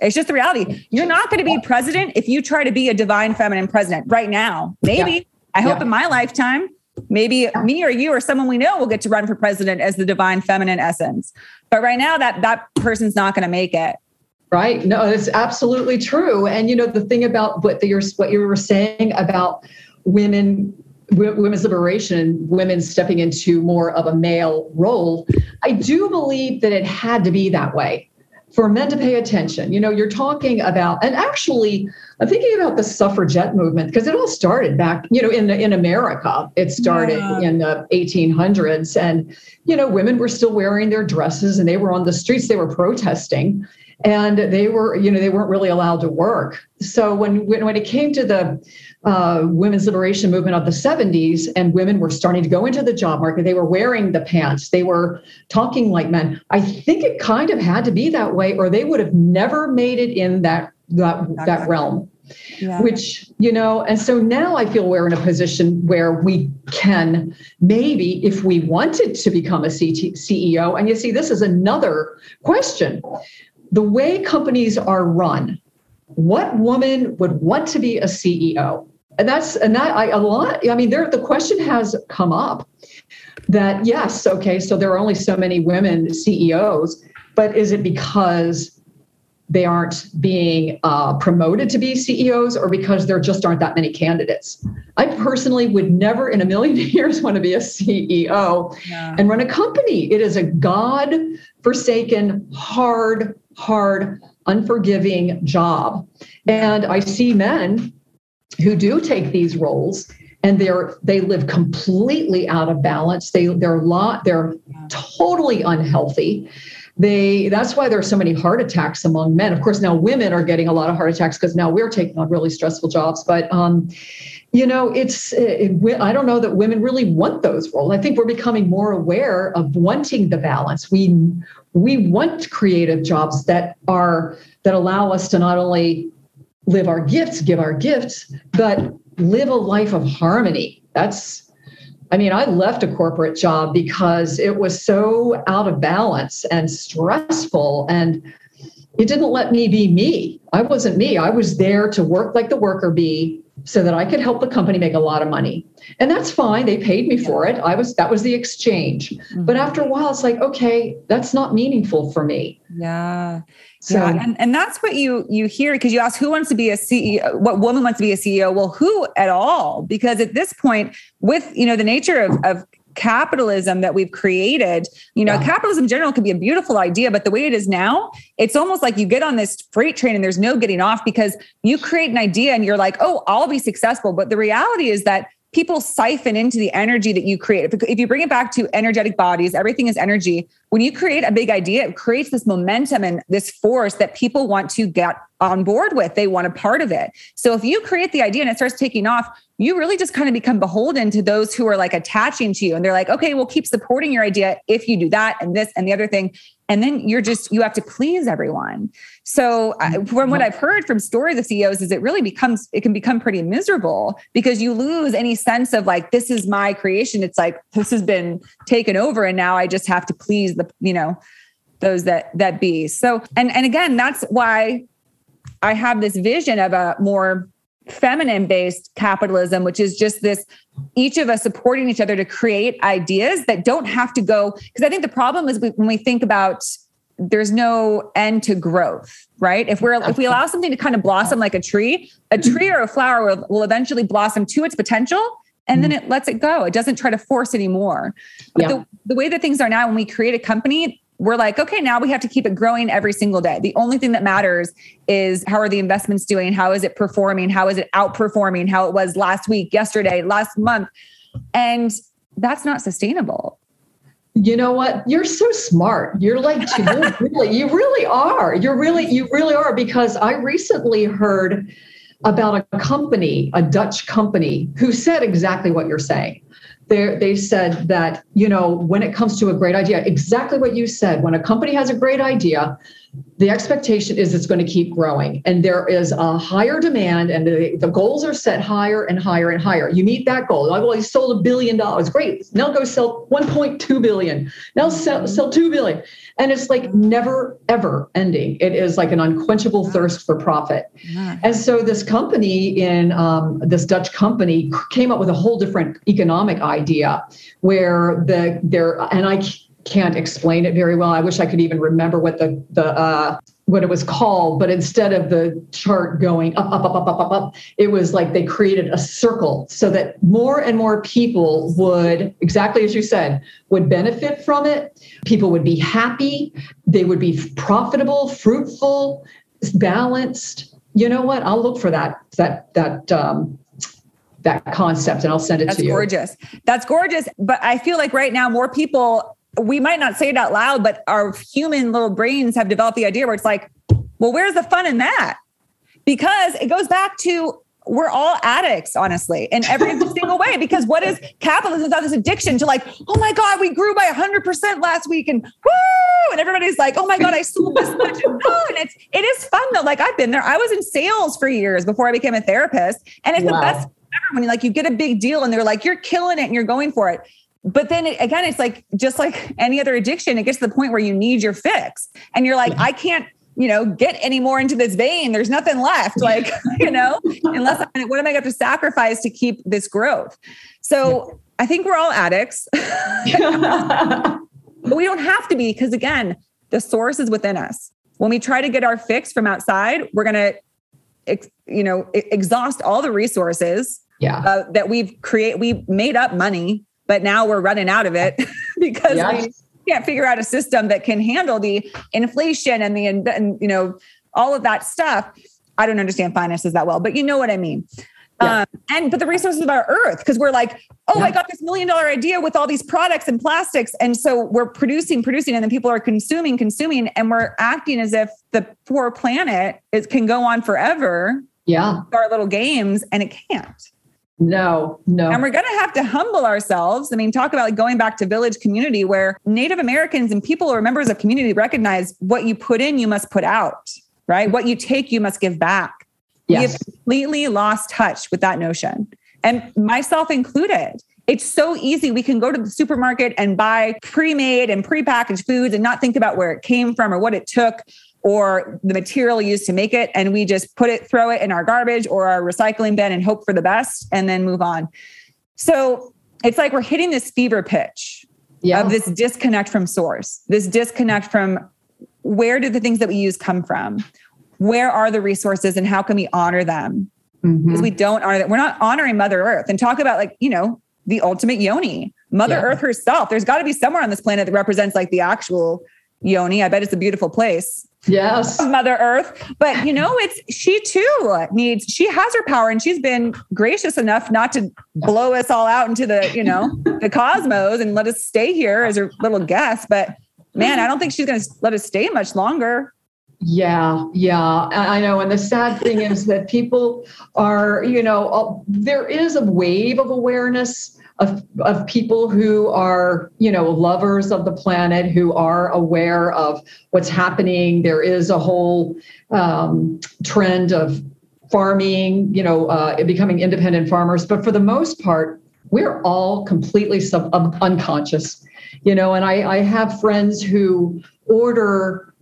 It's just the reality. You're not going to be president if you try to be a divine feminine president right now. Maybe. Yeah. i hope yeah. in my lifetime maybe me or you or someone we know will get to run for president as the divine feminine essence. But right now that that person's not going to make it Right. No, it's absolutely true. And you know the thing about what you're what you were saying about women women's liberation women stepping into more of a male role i do believe that it had to be that way for men to pay attention you know you're talking about and actually i'm thinking about the suffragette movement because it all started back you know in the, in america it started yeah. in the 1800s and you know women were still wearing their dresses and they were on the streets they were protesting and they were you know they weren't really allowed to work. So when when, when it came to the uh, women's liberation movement of the 70s and women were starting to go into the job market they were wearing the pants they were talking like men i think it kind of had to be that way or they would have never made it in that that, that realm. Yeah. which you know and so now i feel we're in a position where we can maybe if we wanted to become a CT, ceo and you see this is another question the way companies are run, what woman would want to be a CEO? And that's and that I a lot. I mean, there the question has come up that yes, okay, so there are only so many women CEOs, but is it because they aren't being uh, promoted to be CEOs or because there just aren't that many candidates. I personally would never in a million years want to be a CEO yeah. and run a company. It is a God forsaken, hard, hard, unforgiving job. And I see men who do take these roles and they're they live completely out of balance. They they're lot they're totally unhealthy. They that's why there are so many heart attacks among men. Of course, now women are getting a lot of heart attacks because now we're taking on really stressful jobs. But um, you know, it's it, I don't know that women really want those roles. I think we're becoming more aware of wanting the balance. We we want creative jobs that are that allow us to not only live our gifts, give our gifts, but live a life of harmony. That's I mean, I left a corporate job because it was so out of balance and stressful and it didn't let me be me. I wasn't me. I was there to work like the worker bee so that I could help the company make a lot of money. And that's fine. They paid me for it. I was that was the exchange. Mm-hmm. But after a while it's like, okay, that's not meaningful for me. Yeah. So yeah. And, and that's what you you hear because you ask who wants to be a CEO, what woman wants to be a CEO? Well, who at all? Because at this point, with you know the nature of, of capitalism that we've created. You know, yeah. capitalism in general can be a beautiful idea, but the way it is now, it's almost like you get on this freight train and there's no getting off because you create an idea and you're like, oh, I'll be successful. But the reality is that people siphon into the energy that you create. If you bring it back to energetic bodies, everything is energy. When you create a big idea, it creates this momentum and this force that people want to get on board with. They want a part of it. So if you create the idea and it starts taking off, you really just kind of become beholden to those who are like attaching to you. And they're like, okay, we'll keep supporting your idea if you do that and this and the other thing. And then you're just, you have to please everyone. So mm-hmm. from what mm-hmm. I've heard from stories of CEOs is it really becomes, it can become pretty miserable because you lose any sense of like, this is my creation. It's like, this has been taken over and now I just have to please the, you know, those that, that be. So, and, and again, that's why I have this vision of a more feminine based capitalism, which is just this each of us supporting each other to create ideas that don't have to go. Because I think the problem is when we think about there's no end to growth, right? If we're if we allow something to kind of blossom like a tree, a tree or a flower will, will eventually blossom to its potential and then mm-hmm. it lets it go. It doesn't try to force anymore. But yeah. the, the way that things are now, when we create a company, we're like, okay, now we have to keep it growing every single day. The only thing that matters is how are the investments doing? How is it performing? How is it outperforming? How it was last week, yesterday, last month. And that's not sustainable. You know what? You're so smart. You're like you're really, you really are. You're really, you really are. Because I recently heard about a company, a Dutch company, who said exactly what you're saying they said that you know when it comes to a great idea exactly what you said when a company has a great idea the expectation is it's going to keep growing and there is a higher demand and the, the goals are set higher and higher and higher. You meet that goal. Well he sold a billion dollars. Great. Now go sell 1.2 billion. Now sell, sell 2 billion. And it's like never ever ending. It is like an unquenchable thirst for profit. And so this company in um, this dutch company came up with a whole different economic idea where the there and i can't explain it very well. I wish I could even remember what the the uh, what it was called, but instead of the chart going up, up, up, up, up, up, up, it was like they created a circle so that more and more people would, exactly as you said, would benefit from it. People would be happy. They would be profitable, fruitful, balanced. You know what? I'll look for that that that um, that concept and I'll send it That's to you. That's gorgeous. That's gorgeous. But I feel like right now more people we might not say it out loud, but our human little brains have developed the idea where it's like, well, where's the fun in that? Because it goes back to we're all addicts, honestly, in every single way. Because what is capitalism without this addiction to like, oh my God, we grew by 100% last week and woo! And everybody's like, oh my God, I sold this much. And, oh, and it's, it is fun though. Like I've been there. I was in sales for years before I became a therapist. And it's wow. the best ever when you like, you get a big deal and they're like, you're killing it and you're going for it but then it, again it's like just like any other addiction it gets to the point where you need your fix. And you're like i can't you know get any more into this vein. There's nothing left like you know unless I, what am i going to sacrifice to keep this growth? So i think we're all addicts. But we don't have to be because again the source is within us. When we try to get our fix from outside we're going to you know exhaust all the resources yeah. Uh, that we've created we made up money but now we're running out of it because yes. we can't figure out a system that can handle the inflation and the and, you know all of that stuff. I don't understand finances that well, but you know what I mean. Yeah. Um, and but the resources of our earth, because we're like, oh, yeah. I got this million dollar idea with all these products and plastics. And so we're producing, producing, and then people are consuming, consuming, and we're acting as if the poor planet is can go on forever. Yeah. Our little games, and it can't. No, no. And we're going to have to humble ourselves. I mean, talk about like going back to village community where Native Americans and people are members of community recognize what you put in, you must put out, right? What you take, you must give back. Yes. We have completely lost touch with that notion, and myself included. It's so easy. We can go to the supermarket and buy pre made and pre-packaged foods and not think about where it came from or what it took or the material used to make it and we just put it throw it in our garbage or our recycling bin and hope for the best and then move on. So it's like we're hitting this fever pitch yeah. of this disconnect from source this disconnect from where do the things that we use come from? Where are the resources and how can we honor them? Mm-hmm. because we don't honor that. We're not honoring mother earth. And talk about like you know the ultimate yoni mother yeah. earth herself. There's got to be somewhere on this planet that represents like the actual yoni. I bet it's a beautiful place Yes. Mother Earth. But you know, it's she too needs, she has her power and she's been gracious enough not to blow us all out into the, you know, the cosmos and let us stay here as her little guest. But man, I don't think she's going to let us stay much longer. Yeah, yeah, I know. And the sad thing is that people are, you know, uh, there is a wave of awareness of, of people who are, you know, lovers of the planet, who are aware of what's happening. There is a whole um, trend of farming, you know, uh, becoming independent farmers. But for the most part, we're all completely sub- unconscious, you know. And I, I have friends who order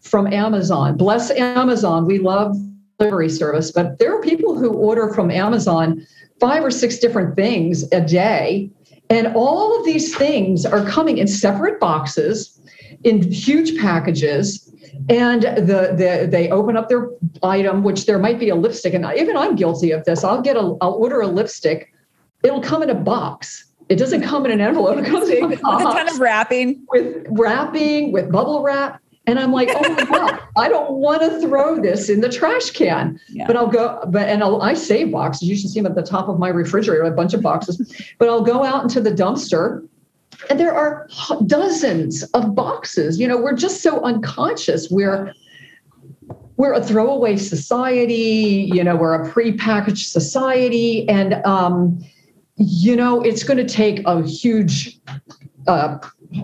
from Amazon. Bless Amazon. We love delivery service, but there are people who order from Amazon five or six different things a day. And all of these things are coming in separate boxes, in huge packages. And the, the they open up their item, which there might be a lipstick, and even I'm guilty of this. I'll get a I'll order a lipstick. It'll come in a box. It doesn't come in an envelope. It comes in a box. kind of wrapping. With wrapping, with bubble wrap. And I'm like, oh my God, I don't want to throw this in the trash can. Yeah. But I'll go, but and I'll, I save boxes. You should see them at the top of my refrigerator, a bunch of boxes. But I'll go out into the dumpster and there are dozens of boxes. You know, we're just so unconscious. We're we're a throwaway society, you know, we're a prepackaged society. And um, you know, it's going to take a huge uh,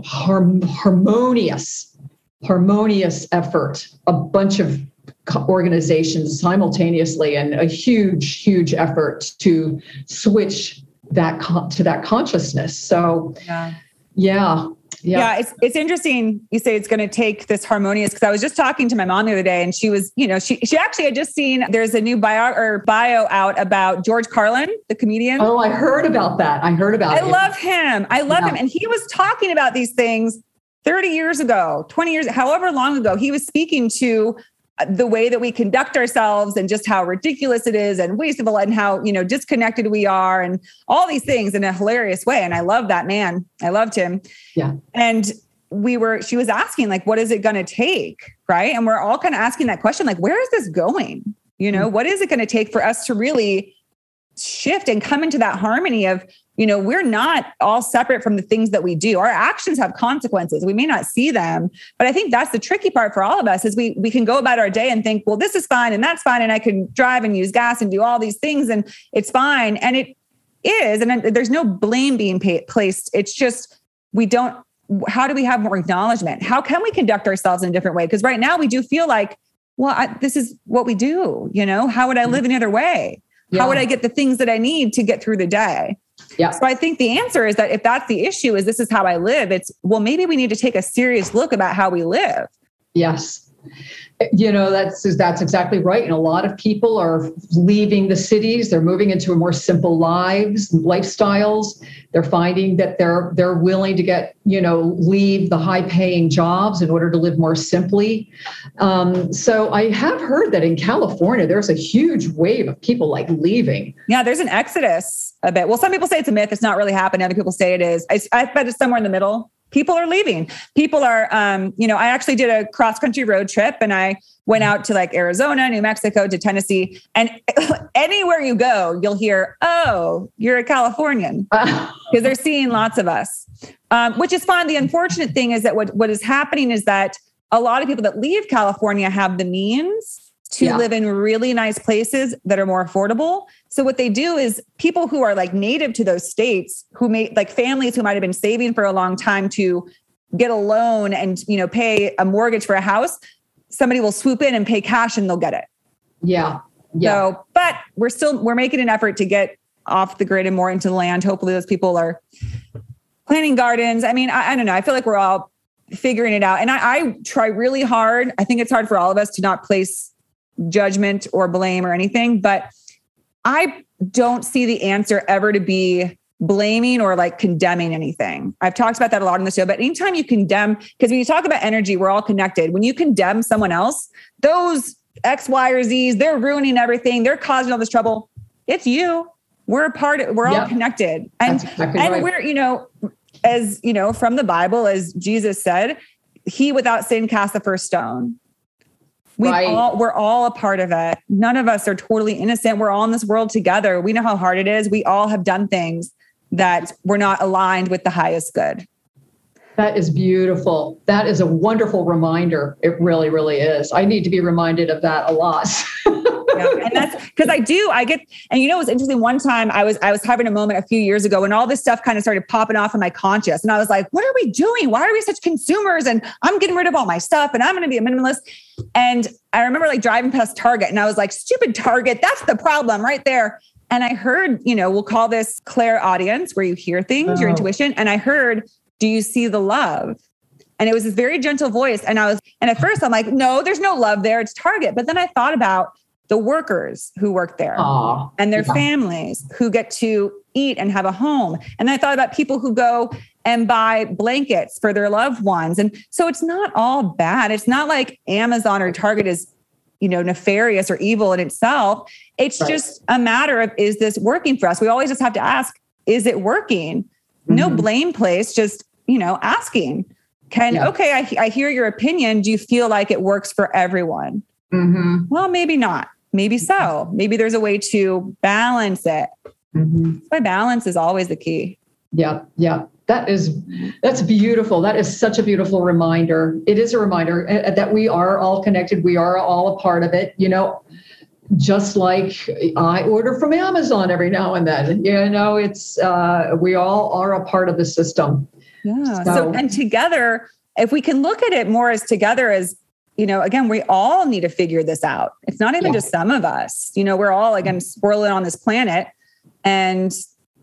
harmonious harmonious effort, a bunch of organizations simultaneously, and a huge, huge effort to switch that con- to that consciousness. So, yeah. yeah. Yeah. yeah, it's it's interesting. You say it's going to take this harmonious because I was just talking to my mom the other day, and she was, you know, she she actually had just seen there's a new bio or bio out about George Carlin, the comedian. Oh, I heard about that. I heard about. It. I love him. I love yeah. him, and he was talking about these things 30 years ago, 20 years, however long ago, he was speaking to uh, the way that we conduct ourselves and just how ridiculous it is and wasteful and how, you know, disconnected we are and all these things in a hilarious way. And I love that man. I loved him. Yeah. And we were, she was asking, like, what is it going to take? Right. And we're all kind of asking that question, like, where is this going? You know, mm-hmm. what is it going to take for us to really shift and come into that harmony of you know we're not all separate from the things that we do. Our actions have consequences. We may not see them but i think that's the tricky part for all of us is we we can go about our day and think well this is fine and that's fine and i can drive and use gas and do all these things and it's fine. And it is and there's no blame being placed. It's just we don't how do we have more acknowledgement? How can we conduct ourselves in a different way? Because right now we do feel like well I, this is what we do you know? How would i mm-hmm. live any other way? Yeah. How would I get the things that I need to get through the day? Yeah. So I think the answer is that if that's the issue, is this is how I live, it's well, maybe we need to take a serious look about how we live. Yes you know that's that's exactly right. And a lot of people are leaving the cities. They're moving into more simple lives lifestyles. They're finding that they're they're willing to get you know leave the high paying jobs in order to live more simply. Um, so i have heard that in california there's a huge wave of people like leaving. Yeah there's an exodus a bit. Well some people say it's a myth. It's not really happening other people say it is. I, I bet it's somewhere in the middle people are leaving. People are, um, you know, I actually did a cross country road trip and I went out to like Arizona, New Mexico, to Tennessee. And anywhere you go, you'll hear, oh, you're a Californian because they're seeing lots of us, um, which is fine. The unfortunate thing is that what, what is happening is that a lot of people that leave California have the means to yeah. live in really nice places that are more affordable. So what they do is people who are like native to those states who may like families who might have been saving for a long time to get a loan and you know pay a mortgage for a house, somebody will swoop in and pay cash and they'll get it. Yeah. Yeah. So, but we're still we're making an effort to get off the grid and more into the land. Hopefully those people are planting gardens. I mean, I, I don't know. I feel like we're all figuring it out. And I, I try really hard. I think it's hard for all of us to not place judgment or blame or anything, but I don't see the answer ever to be blaming or like condemning anything. I've talked about that a lot on the show, but anytime you condemn, because when you talk about energy, we're all connected. When you condemn someone else, those X, Y, or Z's, they're ruining everything, they're causing all this trouble. It's you. We're a part of, we're all connected. And, exactly and right. we're, you know, as you know, from the Bible, as Jesus said, he without sin cast the first stone. We right. all we're all a part of it. None of us are totally innocent. We're all in this world together. We know how hard it is. We all have done things that were not aligned with the highest good. That is beautiful. That is a wonderful reminder. It really, really is. I need to be reminded of that a lot. And that's because I do, I get, and you know, it was interesting. One time I was, I was having a moment a few years ago and all this stuff kind of started popping off in my conscious. And I was like, what are we doing? Why are we such consumers? And I'm getting rid of all my stuff and I'm going to be a minimalist. And I remember like driving past Target and I was like, stupid Target. That's the problem right there. And I heard, you know, we'll call this clairaudience, where you hear things, oh. your intuition. And I heard, do you see the love? And it was this very gentle voice. And I was, and at first I'm like, no, there's no love there. It's Target. But then I thought about the workers who work there Aw, and their yeah. families who get to eat and have a home. And I thought about people who go and buy blankets for their loved ones. And so it's not all bad. It's not like Amazon or Target is, you know, nefarious or evil in itself. It's Right. just a matter of is this working for us? We always just have to ask, is it working? No Mhm. blame place, just, you know, asking. Can Yeah. okay, I, I hear your opinion. Do you feel like it works for everyone? Mhm, Well, maybe not. Maybe so. Maybe there's a way to balance it. mhm. That's why balance is always the key. Yeah, yeah. That is that's beautiful. That is such a beautiful reminder. It is a reminder uh, that we are all connected. We are all a part of it. You know, just like I order from Amazon every now and then. You know, it's uh, we all are a part of the system. Yeah. So- So, and together, if we can look at it more as together as, you know, again, we all need to figure this out. It's not even Yeah. just some of us. You know, we're all again mm-hmm. swirling on this planet and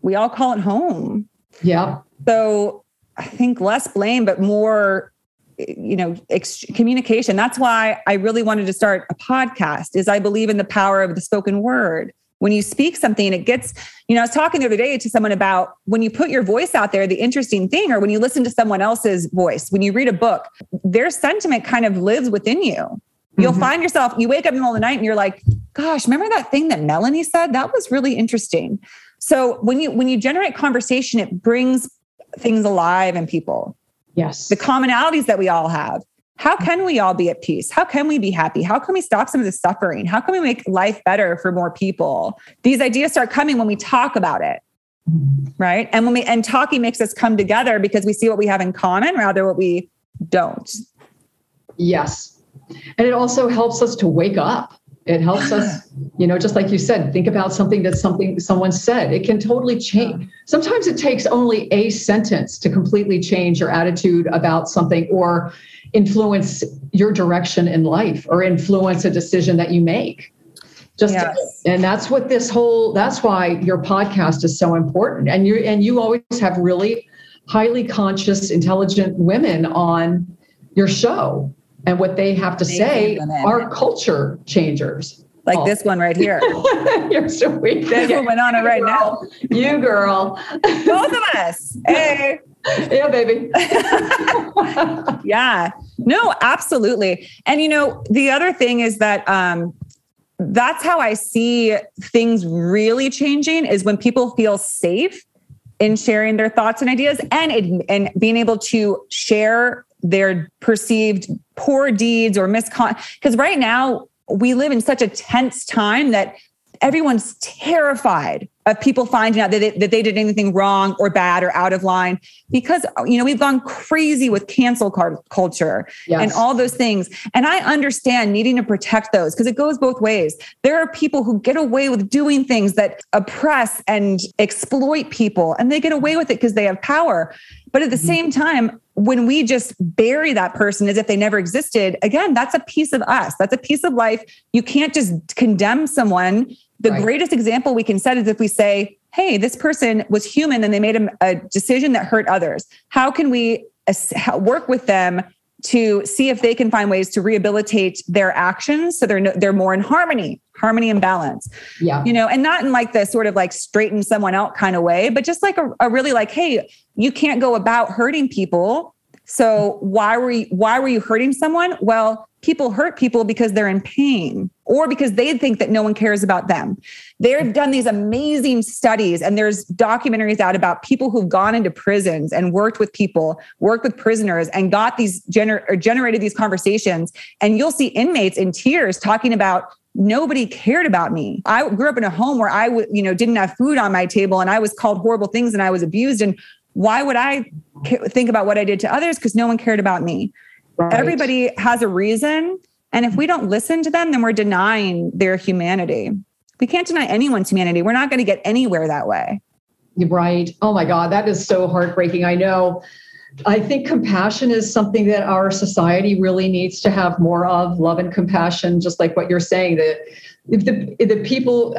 we all call it home. Yeah, So I think less blame, but more, you know, ex- communication. That's why I really wanted to start a podcast. Is I believe in the power of the spoken word. When you speak something, it gets. You know, I was talking the other day to someone about when you put your voice out there. The interesting thing, or when you listen to someone else's voice, when you read a book, their sentiment kind of lives within you. You'll Mhm. find yourself. You wake up in the middle of the night and you're like, "Gosh, remember that thing that Meloney said? That was really interesting." So when you when you generate conversation, it brings things alive in people, yes. the commonalities that we all have. How can we all be at peace? How can we be happy? How can we stop some of the suffering? How can we make life better for more people? These ideas start coming when we talk about it, right? And when we and talking makes us come together because we see what we have in common rather what we don't. Yes. And it also helps us to wake up. It helps us, you know, just like you said, think about something that something someone said. It can totally change. Sometimes it takes only a sentence to completely change your attitude about something or influence your direction in life or influence a decision that you make. Just Yes. and that's what this whole that's why your podcast is so important. And you and you always have really highly conscious, intelligent women on your show and what they have to Amazing say are culture changers. Like Oh. this one right here. You're so sweet. This woman on it right now. You girl. Both of us. Hey. Yeah, baby. Yeah. No, absolutely. And you know, the other thing is that um that's how I see things really changing is when people feel safe in sharing their thoughts and ideas and and being able to share their perceived poor deeds or miscon because right now we live in such a tense time that everyone's terrified of people finding out that they, that they did anything wrong or bad or out of line because you know we've gone crazy with cancel culture Yes. and all those things. And i understand needing to protect those because it goes both ways. There are people who get away with doing things that oppress and exploit people and they get away with it because they have power. But at the Mhm. same time when we just bury that person as if they never existed again that's a piece of us. That's a piece of life. You can't just condemn someone the Right. greatest example we can set is if we say hey this person was human and they made a, a decision that hurt others how can we work with them to see if they can find ways to rehabilitate their actions so they're no, they're more in harmony harmony and balance yeah. you know and not in like the sort of like straighten someone out kind of way but just like a, a really like hey you can't go about hurting people so why were you why were you hurting someone well people hurt people because they're in pain or because they think that no one cares about them they've done these amazing studies and there's documentaries out about people who've gone into prisons and worked with people worked with prisoners and got these gener- or generated these conversations and you'll see inmates in tears talking about nobody cared about me. I grew up in a home where I you know, didn't have food on my table and I was called horrible things and I was abused. And why would I ca- think about what I did to others? Because no one cared about me. Right. Everybody has a reason. And if we don't listen to them, then we're denying their humanity. We can't deny anyone's humanity. We're not going to get anywhere that way. Right. Oh my God, that is so heartbreaking. I know I think compassion is something that our society really needs to have more of love and compassion, just like what you're saying. That if the, if the people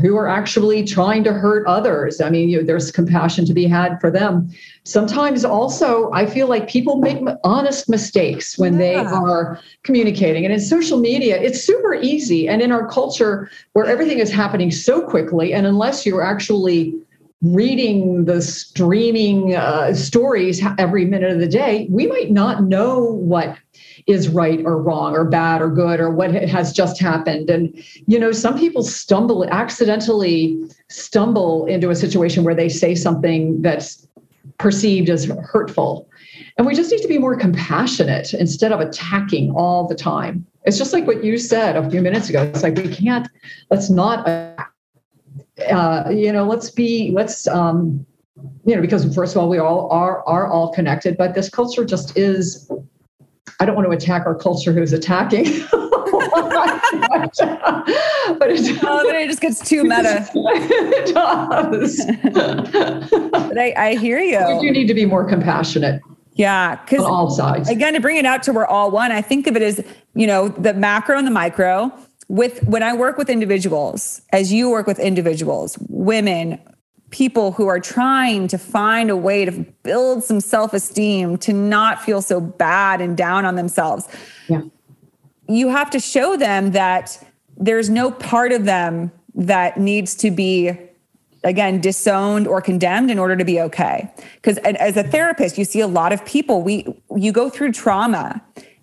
who are actually trying to hurt others, I mean, you know, there's compassion to be had for them. Sometimes also, I feel like people make honest mistakes when yeah. they are communicating. And in social media, it's super easy. And in our culture where everything is happening so quickly, and unless you're actually reading the streaming uh, stories every minute of the day, we might not know what is right or wrong or bad or good or what has just happened. And you know some people stumble accidentally stumble into a situation where they say something that's perceived as hurtful. And we just need to be more compassionate instead of attacking all the time. It's just like what you said a few minutes ago. It's like we can't let's not uh, you know let's be let's um you know because first of all we all are are all connected but this culture just is I don't want to attack our culture who's attacking. but, it, oh, it just gets too meta. it does. but I, I hear you. We do need to be more compassionate. Yeah, because all sides. Again, to bring it out to we're all one. I think of it as you know the macro and the micro. With when I work with individuals, as you work with individuals, women, people who are trying to find a way to build some self-esteem to not feel so bad and down on themselves. Yeah. you have to show them that there's no part of them that needs to be again disowned or condemned in order to be okay. Because as a therapist you see a lot of people we you go through trauma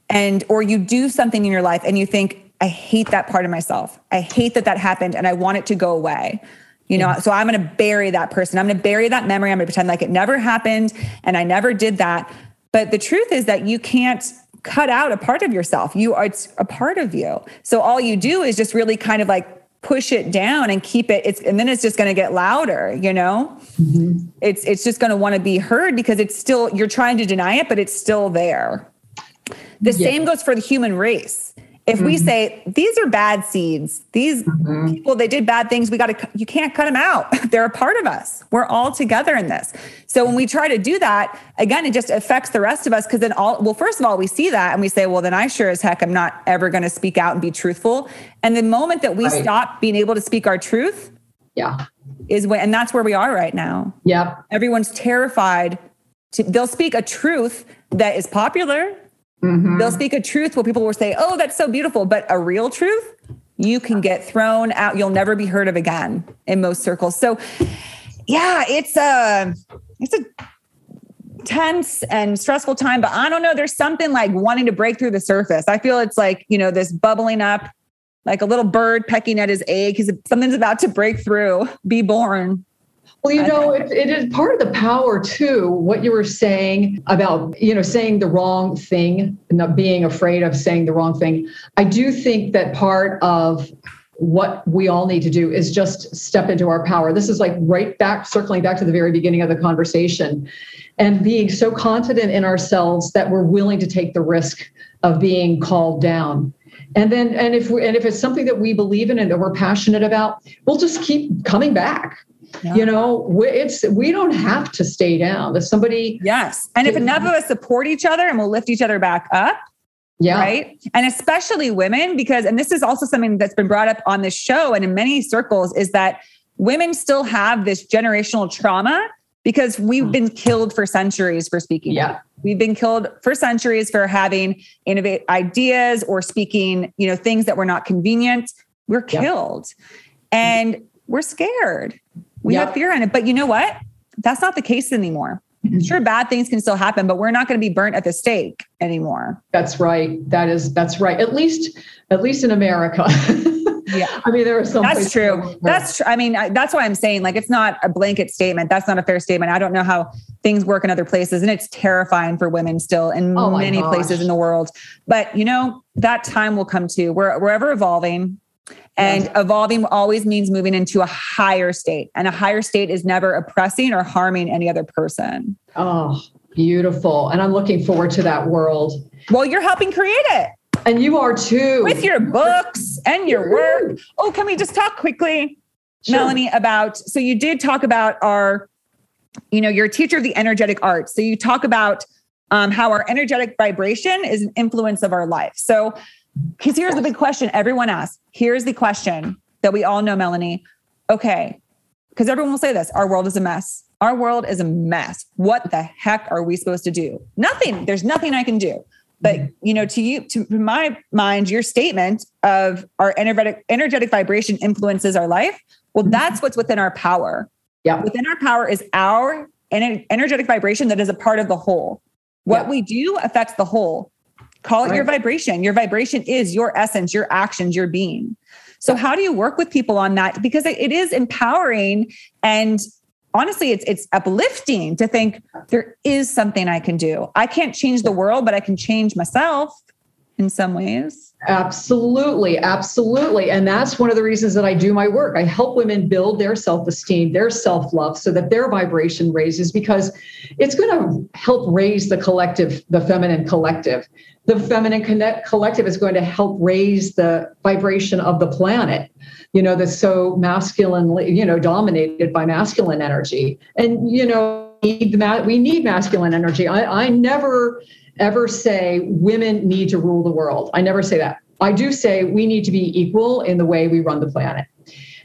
and or you do something in your life and you think i hate that part of myself. I hate that that happened and i want it to go away you know, so I'm going to bury that person. I'm going to bury that memory. I'm going to pretend like it never happened and I never did that. But the truth is that you can't cut out a part of yourself. You are it's a part of you. So all you do is just really kind of like push it down and keep it it's and then it's just going to get louder you know mm-hmm. it's it's just going to want to be heard because it's still you're trying to deny it but it's still there the yeah. same goes for the human race if mm-hmm. we say these are bad seeds, these mm-hmm. people they did bad things, we got to you can't cut them out. They're a part of us. We're all together in this. So when we try to do that, again, it just affects the rest of us because then all well, first of all, we see that and we say, well, then I sure as heck I'm not ever going to speak out and be truthful. And the moment that we right. stop being able to speak our truth, yeah, is when and that's where we are right now. Yeah, everyone's terrified. To, they'll speak a truth that is popular Mm-hmm. They'll speak a truth where people will say, oh, that's so beautiful. But a real truth, you can get thrown out. You'll never be heard of again in most circles. So, yeah, it's a, it's a tense and stressful time, but I don't know. There's something like wanting to break through the surface. I feel it's like, you know, this bubbling up, like a little bird pecking at his egg. He's something's about to break through, be born. Well, you know, it, it is part of the power too. What you were saying about, you know, saying the wrong thing not being afraid of saying the wrong thing. I do think that part of what we all need to do is just step into our power. This is like right back, circling back to the very beginning of the conversation and being so confident in ourselves that we're willing to take the risk of being called down and then and if we and if it's something that we believe in and that we're passionate about we'll just keep coming back yeah. You know, it's we don't have to stay down. If somebody Yes. And if enough of us support each other and we'll lift each other back up. Yeah. Right. And especially women, because, and this is also something that's been brought up on this show and in many circles, is that women still have this generational trauma because we've mm. been killed for centuries for speaking. Yeah. We've been killed for centuries for having innovate ideas or speaking, you know, things that were not convenient. We're killed. And we're scared. We yep. have fear in it. But you know what? That's not the case anymore. Mm-hmm. Sure, bad things can still happen, but we're not going to be burnt at the stake anymore. That's right. That is that's right. At least at least in America. yeah. I mean, there are some. That's true. That's true. I mean, I, that's why I'm saying like it's not a blanket statement. That's not a fair statement. I don't know how things work in other places, and it's terrifying for women still in oh many gosh. places in the world. But you know, that time will come too. We're we're ever evolving. And yes. evolving always means moving into a higher state. And a higher state is never oppressing or harming any other person. Oh, beautiful. And I'm looking forward to that world. Well, you're helping create it. And you are too. With your books and your work. Oh, can we just talk quickly, sure. Meloney, about so you did talk about our you know, you're a teacher of the energetic arts. So you talk about um, how our energetic vibration is an influence of our life. So, because here's the big question everyone asks. Here's the question that we all know, Meloney. Okay, because everyone will say this our world is a mess. Our world is a mess. What the heck are we supposed to do? Nothing. There's nothing I can do. But you know, to you, to my mind, your statement of our energetic energetic vibration influences our life. Well, mm-hmm. that's what's within our power. Yeah. Within our power is our energetic vibration that is a part of the whole. What yeah. we do affects the whole. Call it right. your vibration. Your vibration is your essence, your actions, your being. So how do you work with people on that? Because it is empowering and honestly it's it's uplifting to think there is something I can do. I can't change the world, but I can change myself in some ways. Absolutely, absolutely. And that's one of the reasons that I do my work. I help women build their self-esteem, their self-love so that their vibration raises because it's going to help raise the collective, the feminine collective. The feminine connect collective is going to help raise the vibration of the planet. You know, that's so masculinely, you know, dominated by masculine energy. And you know, need the mat we need masculine energy. I, I never ever say women need to rule the world. I never say that. I do say we need to be equal in the way we run the planet.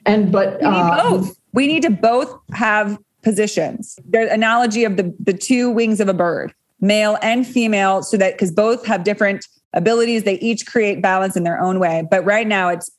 And but we need uh, both. We need to both have positions. The analogy of the the two wings of a bird, male and female, so that because both have different abilities, they each create balance in their own way. But right now, it's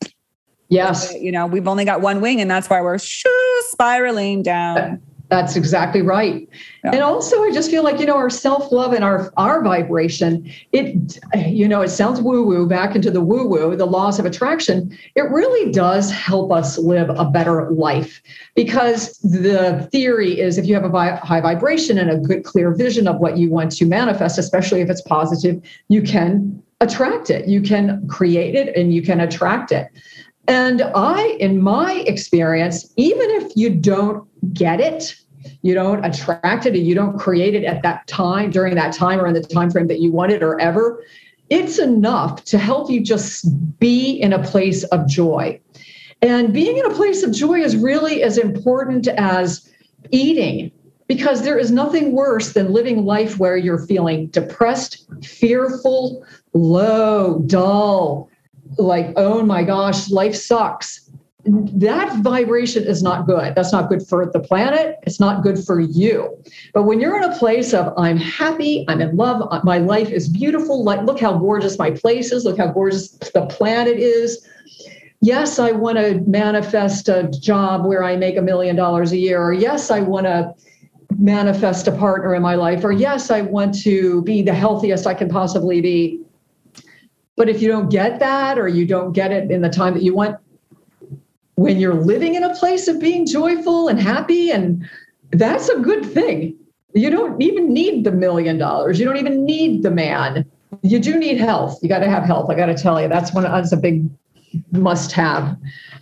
yes, you know, we've only got one wing, and that's why we're spiraling down. That's exactly right. Yeah. And also I just feel like, you know, our self-love and our our vibration, it you know, it sounds woo-woo back into the woo-woo, the laws of attraction. It really does help us live a better life because the theory is if you have a vi- high vibration and a good clear vision of what you want to manifest, especially if it's positive, you can attract it. You can create it and you can attract it. And I, in my experience, even if you don't get it, you don't attract it, and you don't create it at that time, during that time, or in the time frame that you want it, or ever, it's enough to help you just be in a place of joy. And being in a place of joy is really as important as eating because there is nothing worse than living life where you're feeling depressed, fearful, low, dull, like, oh my gosh, life sucks. That vibration is not good. That's not good for the planet. It's not good for you. But when you're in a place of, I'm happy, I'm in love, uh, my life is beautiful, like, look how gorgeous my place is, look how gorgeous the planet is. Yes, I want to manifest a job where I make a million dollars a year, or yes, I want to manifest a partner in my life, or yes, I want to be the healthiest I can possibly be but if you don't get that or you don't get it in the time that you want, when you're living in a place of being joyful and happy, and that's a good thing. You don't even need the million dollars. You don't even need the man. You do need health. You got to have health. I got to tell you, that's one. That's a big must-have.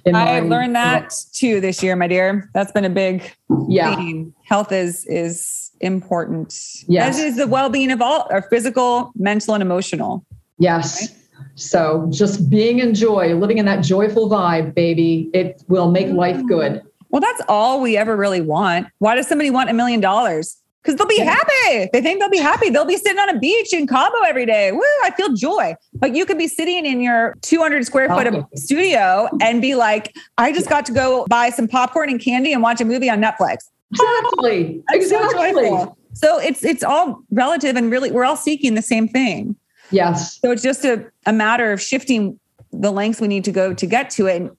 I learned that too this year, my dear. That's been a big yeah. Theme. Health is is important. Yes. As is the well-being of all our physical, mental, and emotional. Yes. Right? So just being in joy, living in that joyful vibe, baby, it will make life mm. good. Well, that's all we ever really want. Why does somebody want a million dollars? Because they'll be happy. They think they'll be happy. They'll be sitting on a beach in Cabo every day. Woo, I feel joy. But you could be sitting in your 200 square foot of studio and be like, I just got to go buy some popcorn and candy and watch a movie on Netflix. Exactly. Oh, exactly. So, so it's it's all relative and really we're all seeking the same thing. Yes. So it's just a, a matter of shifting the lengths we need to go to get to it and,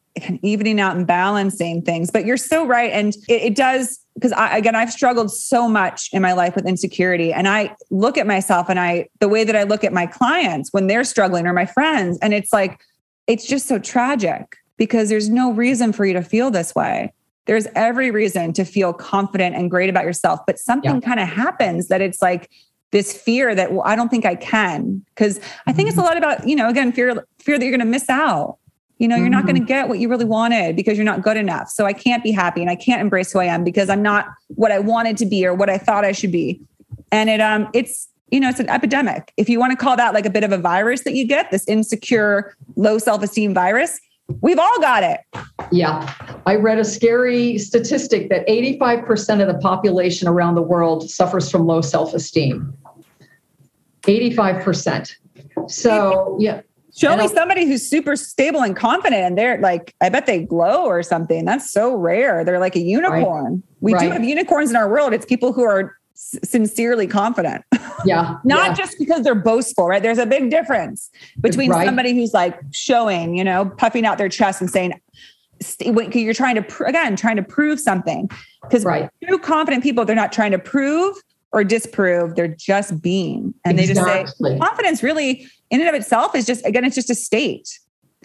evening out and balancing things. But you're so right. And it, it does, because I, again, I've struggled so much in my life with insecurity. And I look at myself and I, the way that I look at my clients when they're struggling or my friends, and it's like, it's just so tragic because there's no reason for you to feel this way. There's every reason to feel confident and great about yourself, but something yeah. kind of happens that it's like this fear that well i don't think i can because i think it's a mm-hmm. lot about you know again fear fear that you're going to miss out you know you're not going to mm-hmm. get what you really wanted because you're not good enough so i can't be happy and i can't embrace who i am because i'm not what i wanted to be or what i thought i should be and it um it's you know it's an epidemic if you want to call that like a bit of a virus that you get this insecure low self-esteem virus we've all got it yeah I read a scary statistic that 85% of the population around the world suffers from low self esteem. 85%. So, yeah. Show me somebody who's super stable and confident and they're like, I bet they glow or something. That's so rare. They're like a unicorn. Right. We right. do have unicorns in our world. It's people who are sincerely confident. Yeah. Not yeah. just because they're boastful, right? There's a big difference between right. somebody who's like showing, you know, puffing out their chest and saying, you're trying to, pr- again, trying to prove something. Because right. true confident people, they're not trying to prove or disprove, they're just being. And exactly. they just say, confidence really, in and of itself, is just, again, it's just a state.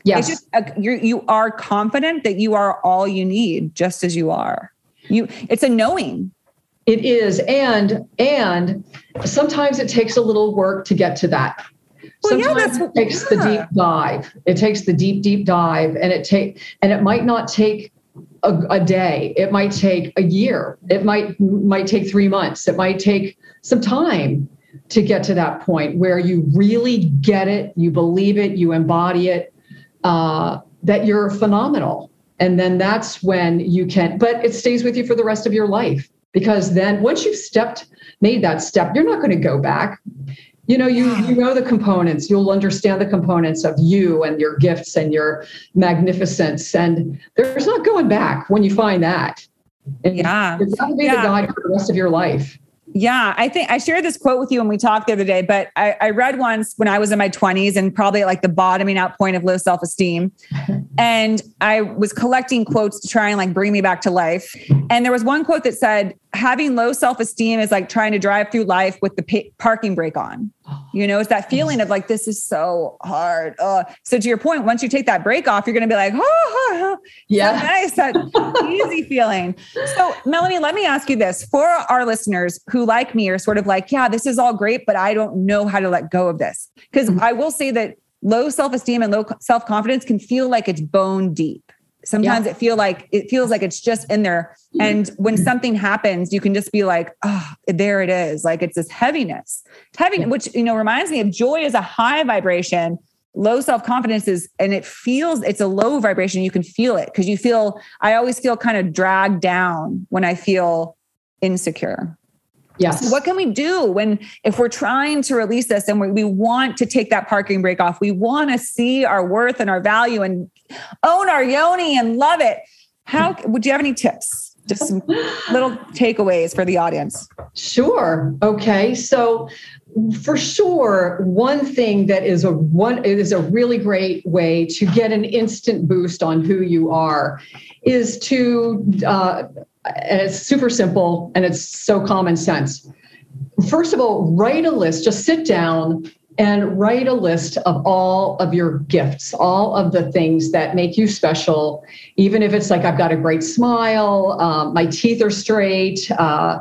Yes. It's just, a, you're, you are confident that you are all you need, just as you are. You, it's a knowing it is, and and sometimes it takes a little work to get to that. Well, sometimes yeah, it takes yeah. the deep dive. It takes the deep, deep dive, and it take and it might not take a, a, day. It might take a year. It might might take three months. It might take some time to get to that point where you really get it, you believe it, you embody it, uh, that you're phenomenal. And then that's when you can, but it stays with you for the rest of your life because then once you've stepped made that step you're not going to go back you know you you know the components you'll understand the components of you and your gifts and your magnificence and there's not going back when you find that and yeah it's got to be yeah. the guide for the rest of your life yeah, I think I shared this quote with you when we talked the other day, but I, I, read once when I was in my 20s and probably at like the bottoming out point of low self esteem. and I was collecting quotes to try and like bring me back to life. And there was one quote that said, having low self esteem is like trying to drive through life with the pa- parking brake on. You know, it's that feeling of like, this is so hard. Uh, so to your point, once you take that break off, you're going to be like, oh, oh, oh. yeah, so nice, that easy feeling. So Meloney, let me ask you this for our listeners who like me are sort of like, yeah, this is all great, but I don't know how to let go of this. Because mm-hmm. I will say that low self-esteem and low self-confidence can feel like it's bone deep sometimes yeah. it feel like it feels like it's just in there. And when mm. something happens you can just be like oh there it is. Like it's this heaviness. Heavy which you know reminds me of joy is a high vibration low self-confidence is and it feels it's a low vibration. You can feel it because you feel i always feel kind of dragged down when i feel insecure Yes. So what can we do when, if we're trying to release this and we, we want to take that parking brake off, we want to see our worth and our value and own our yoni and love it. How would you have any tips? Just some little takeaways for the audience. Sure. Okay. So for sure, one thing that is a one it is a really great way to get an instant boost on who you are is to uh, and it's super simple and it's so common sense. First of all, write a list, just sit down and write a list of all of your gifts, all of the things that make you special, even if it's like I've got a great smile, um, my teeth are straight, uh,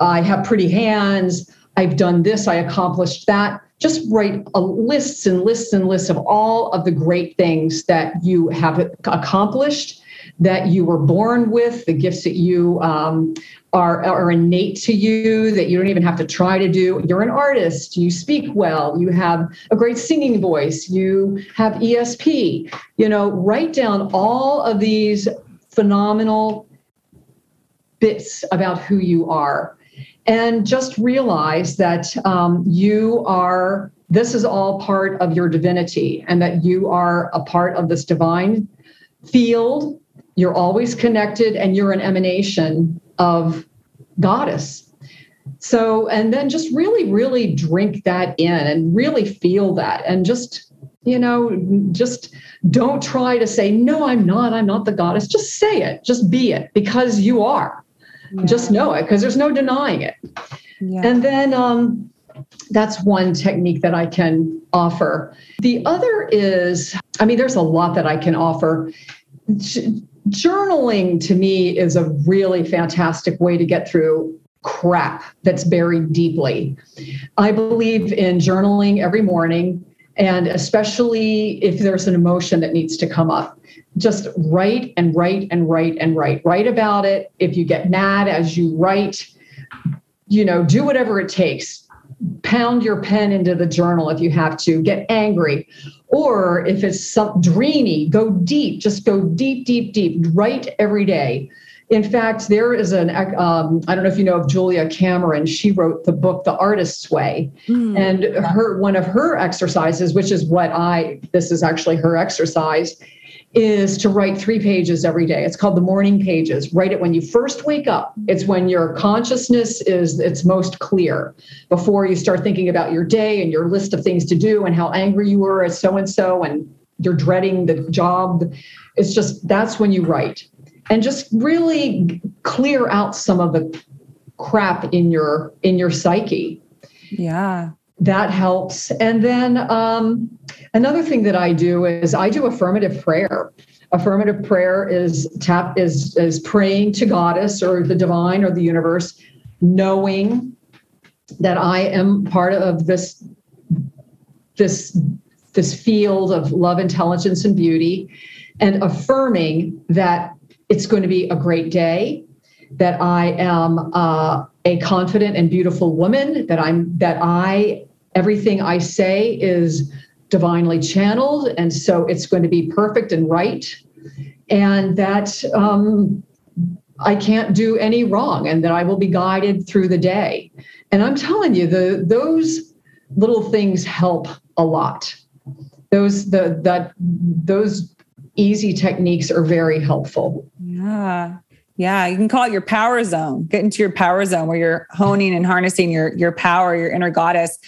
I have pretty hands, I've done this, I accomplished that. Just write a lists and lists and lists of all of the great things that you have accomplished that you were born with, the gifts that you um, are, are innate to you, that you don't even have to try to do. You're an artist, you speak well, you have a great singing voice, you have ESP. You know, write down all of these phenomenal bits about who you are. And just realize that um, you are, this is all part of your divinity, and that you are a part of this divine field you're always connected and you're an emanation of goddess. So and then just really really drink that in and really feel that and just you know just don't try to say no i'm not. I'm not the goddess. Just say it. Just be it because you are. Yeah. just know it because there's no denying it. Yeah. and then um that's one technique that I can offer. The other is, I mean, there's a lot that I can offer journaling to me is a really fantastic way to get through crap that's buried deeply. I believe in journaling every morning, and especially if there's an emotion that needs to come up. Just write and write and write and write. Write about it. If you get mad as you write, you know, do whatever it takes. Pound your pen into the journal if you have to. Get angry Or if it's some dreamy, go deep, just go deep, deep, deep, write every day. In fact, there is an, um, I don't know if you know of Julia Cameron. She wrote the book, The Artist's Way. Mm. And her one of her exercises, which is what I, this is actually her exercise, is to write three pages every day. It's called the morning pages. Write it when you first wake up. It's when your consciousness is its most clear before you start thinking about your day and your list of things to do and how angry you were at so and so and you're dreading the job. It's just that's when you write. And just really clear out some of the crap in your in your psyche. Yeah that helps. And then um, another thing that I do is I do affirmative prayer. Affirmative prayer is tap is is praying to goddess or the divine or the universe, knowing that I am part of this this this field of love, intelligence, and beauty, and affirming that it's going to be a great day, that I am uh, a confident and beautiful woman, that I'm that I everything I say is divinely channeled, and so it's going to be perfect and right, and that um, I can't do any wrong, and that I will be guided through the day. And I'm telling you, the those little things help a lot. Those the that those easy techniques are very helpful. Yeah. Yeah, you can call it your power zone. Get into your power zone where you're honing and harnessing your your power, your inner goddess.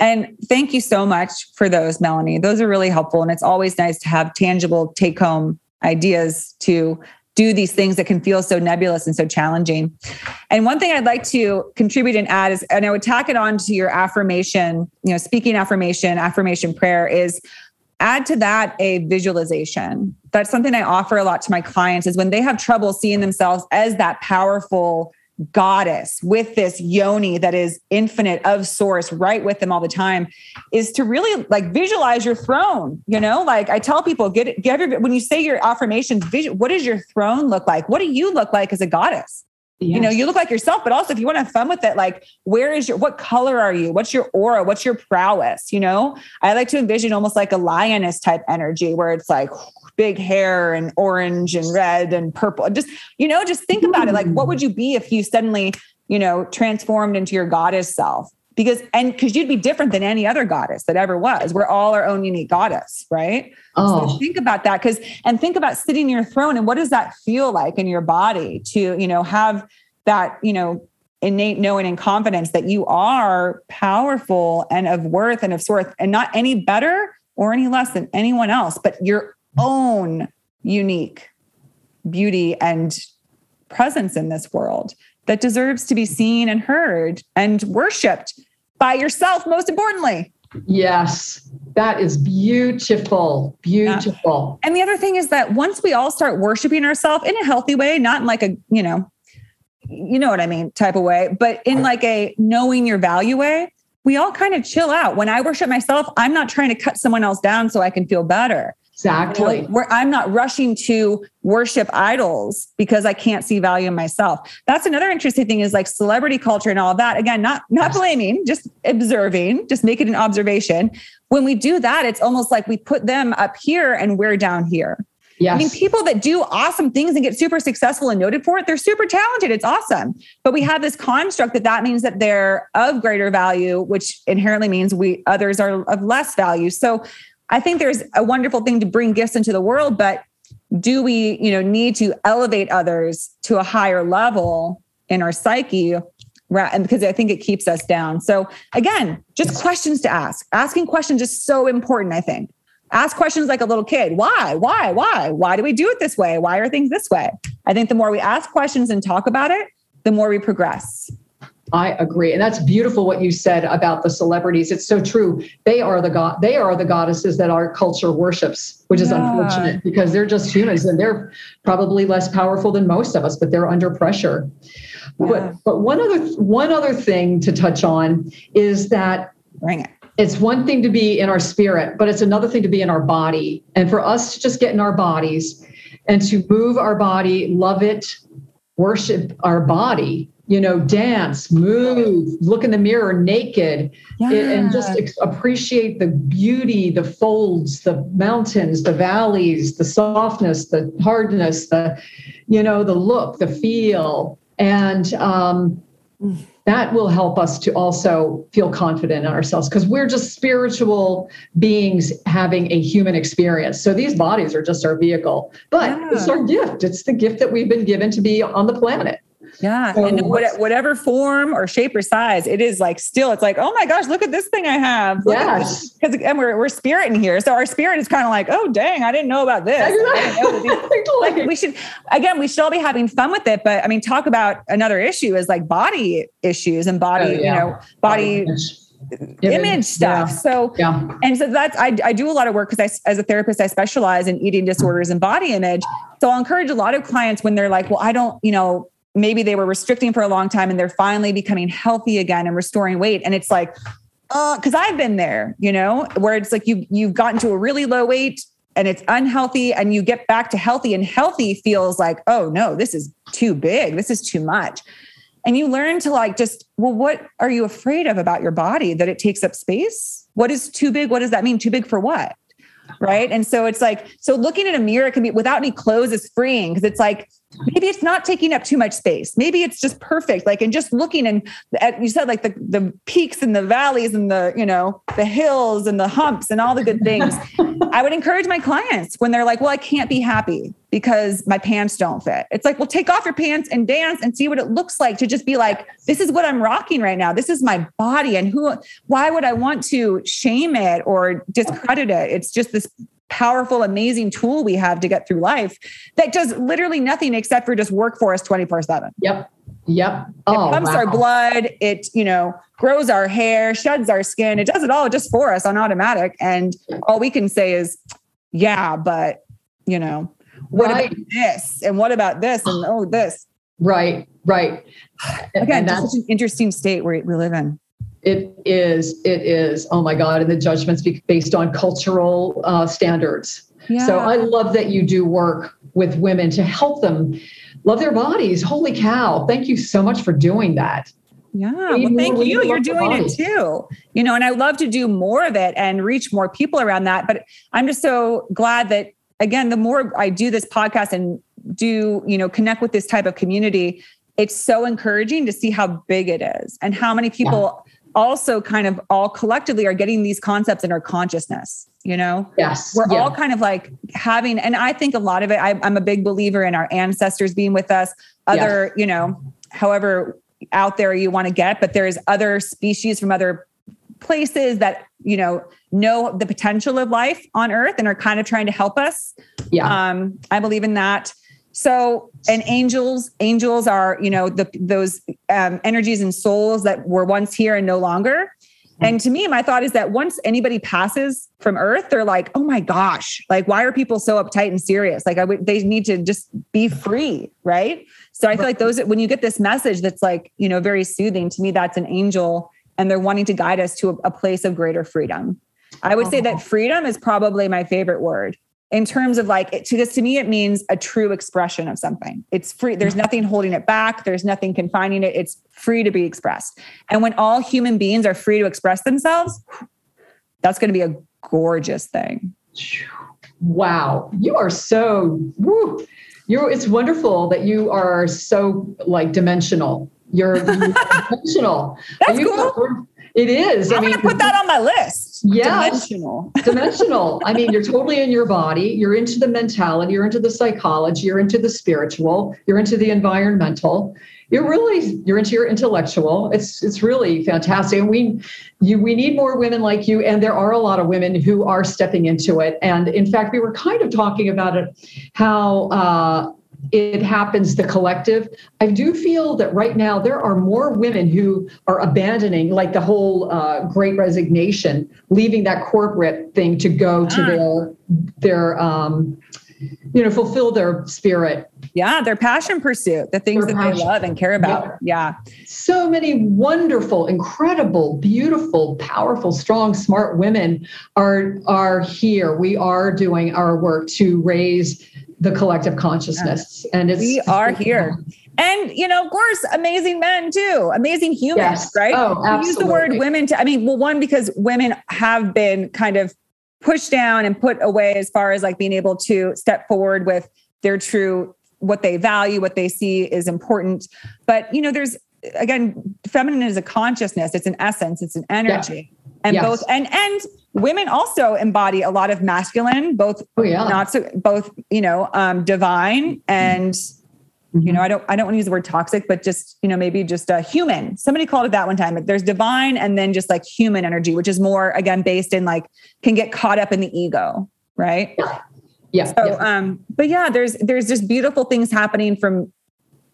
And thank you so much for those, Meloney. Those are really helpful. And it's always nice to have tangible take home ideas to do these things that can feel so nebulous and so challenging. And one thing I'd like to contribute and add is, and I would tack it on to your affirmation, you know, speaking affirmation, affirmation prayer is add to that a visualization. That's something I offer a lot to my clients is when they have trouble seeing themselves as that powerful goddess with this yoni that is infinite of source right with them all the time is to really like visualize your throne you know like i tell people get get every, when you say your affirmations vision what does your throne look like what do you look like as a goddess Yes. You know, you look like yourself, but also if you want to have fun with it, like where is your what color are you? What's your aura? What's your prowess? You know, I like to envision almost like a lioness type energy where it's like big hair and orange and red and purple. Just, you know, just think about it. Like, what would mm. you be if you suddenly, you know, transformed into your goddess self? because and because you'd be different than any other goddess that ever was we're all our own unique goddess right oh. so think about that because and think about sitting in your throne and what does that feel like in your body to you know have that you know innate knowing and confidence that you are powerful and of worth and of worth and not any better or any less than anyone else but your own unique beauty and presence in this world that deserves to be seen and heard and worshiped by yourself, most importantly. Yes, that is beautiful. Beautiful. Yeah. And the other thing is that once we all start worshiping ourselves in a healthy way, not in like a, you know, you know what I mean, type of way, but in like a knowing your value way, we all kind of chill out. When I worship myself, I'm not trying to cut someone else down so I can feel better. Exactly. You know, where I'm not rushing to worship idols because I can't see value in myself. That's another interesting thing is like celebrity culture and all that. Again, not not blaming, just observing, just make it an observation. When we do that, it's almost like we put them up here and we're down here. Yes. I mean, people that do awesome things and get super successful and noted for it, they're super talented. It's awesome. But we have this construct that that means that they're of greater value, which inherently means we others are of less value. So I think there's a wonderful thing to bring gifts into the world, but do we, you know, need to elevate others to a higher level in our psyche? And because I think it keeps us down. So again, just questions to ask. Asking questions is so important, I think. Ask questions like a little kid. Why? Why? Why? Why do we do it this way? Why are things this way? I think the more we ask questions and talk about it, the more we progress. I agree, and that's beautiful what you said about the celebrities. It's so true. They are the god. They are the goddesses that our culture worships, which is yeah. unfortunate because they're just humans and they're probably less powerful than most of us, but they're under pressure. Yeah. But but one other one other thing to touch on is that bring it. It's one thing to be in our spirit, but it's another thing to be in our body. And for us to just get in our bodies and to move our body, love it, worship our body you know, dance, move, look in the mirror naked, and just appreciate the beauty, the folds, the mountains, the valleys, the softness, the hardness, the, you know, the look, the feel. And um, that will help us to also feel confident in ourselves because we're just spiritual beings having a human experience. So these bodies are just our vehicle, but yeah. it's our gift. It's the gift that we've been given to be on the planet. Yeah. So and whatever form or shape or size, it is like still, it's like, oh my gosh, look at this thing I have. Look yes. Because again, we're, we're spirit in here. So our spirit is kind of like, oh, dang, I didn't know about this. Know like we should, again, we should all be having fun with it. But I mean, talk about another issue is like body issues and body, oh, yeah. you know, body. body image stuff. Yeah. So, yeah. and so that's, I, I do a lot of work because I, as a therapist, I specialize in eating disorders and body image. So I'll encourage a lot of clients when they're like, well, I don't, you know, maybe they were restricting for a long time and they're finally becoming healthy again and restoring weight. And it's like, uh, because I've been there, you know, where it's like you you've gotten to a really low weight and it's unhealthy and you get back to healthy and healthy feels like, oh no, this is too big. This is too much. And you learn to like just, well, what are you afraid of about your body that it takes up space? What is too big? What does that mean? Too big for what? Right. And so it's like, so looking in a mirror can be without any clothes is freeing because it's like, maybe it's not taking up too much space. Maybe it's just perfect like and just looking and at you said like the the peaks and the valleys and the you know the hills and the humps and all the good things. I would encourage my clients when they're like well i can't be happy because my pants don't fit. It's like well take off your pants and dance and see what it looks like to just be like this is what i'm rocking right now. This is my body and who why would i want to shame it or discredit it? It's just this powerful, amazing tool we have to get through life that does literally nothing except for just work for us 24 7. Yep. Yep. Oh, it pumps wow. our blood. It, you know, grows our hair, sheds our skin. It does it all just for us on automatic. And all we can say is, yeah, but, you know, what right. about this? And what about this? And oh, this. Right. Right. Again, that's such an interesting state where we live in. It is, it is. Oh my God. And the judgments based on cultural uh, standards. Yeah. So I love that you do work with women to help them love their bodies. Holy cow. Thank you so much for doing that. Yeah. Well, thank you. You're doing it too. You know, and I love to do more of it and reach more people around that. But I'm just so glad that, again, the more I do this podcast and do, you know, connect with this type of community, it's so encouraging to see how big it is and how many people also kind of all collectively are getting these concepts in our consciousness you know yes we're yeah. all kind of like having and i think a lot of it I, am a big believer in our ancestors being with us other yes. you know however out there you want to get but there's other species from other places that you know know the potential of life on earth and are kind of trying to help us yeah um i believe in that so, and angels, angels are, you know, the, those um, energies and souls that were once here and no longer. And to me, my thought is that once anybody passes from Earth, they're like, "Oh my gosh! Like, why are people so uptight and serious? Like, I would they need to just be free, right?" So I feel like those when you get this message that's like, you know, very soothing to me, that's an angel, and they're wanting to guide us to a, a place of greater freedom. I would say that freedom is probably my favorite word in terms of like it, this to me it means a true expression of something. It's free there's mm-hmm. nothing holding it back there's nothing confining it it's free to be expressed. And when all human beings are free to express themselves that's going to be a gorgeous thing. Wow you are so woo, you're it's wonderful that you are so like dimensional. You're, you're dimensional. That's you, cool. It is. I'm I mean, going to put that on my list. Yeah. Dimensional. dimensional. I mean, you're totally in your body. You're into the mentality. You're into the psychology. You're into the spiritual. You're into the environmental. You're really you're into your intellectual. It's it's really fantastic. And we you we need more women like you. And there are a lot of women who are stepping into it. And in fact, we were kind of talking about it, how uh, it happens the collective i do feel that right now there are more women who are abandoning like the whole uh, great resignation leaving that corporate thing to go to ah. their their um, you know fulfill their spirit yeah their passion pursuit the things their that passion. they love and care about yeah. yeah so many wonderful incredible beautiful powerful strong smart women are are here we are doing our work to raise the collective consciousness. And it's we are here. and you know, of course, amazing men too, amazing humans, Yes. right? Oh, We use the word women to, I mean, well, one, because women have been kind of pushed down and put away as far as like being able to step forward with their true, what they value, what they see is important. But, you know, there's, again, feminine is a consciousness, it's an essence, it's an energy. And Yes. both, and, and women also embody a lot of masculine, both Oh yeah. not so both you know um divine and Mm-hmm. you know i don't i don't want to use the word toxic but just you know maybe just a human somebody called it that one time there's divine and then just like human energy which is more again based in like can get caught up in the ego right yeah. so yeah. um but yeah there's there's just beautiful things happening from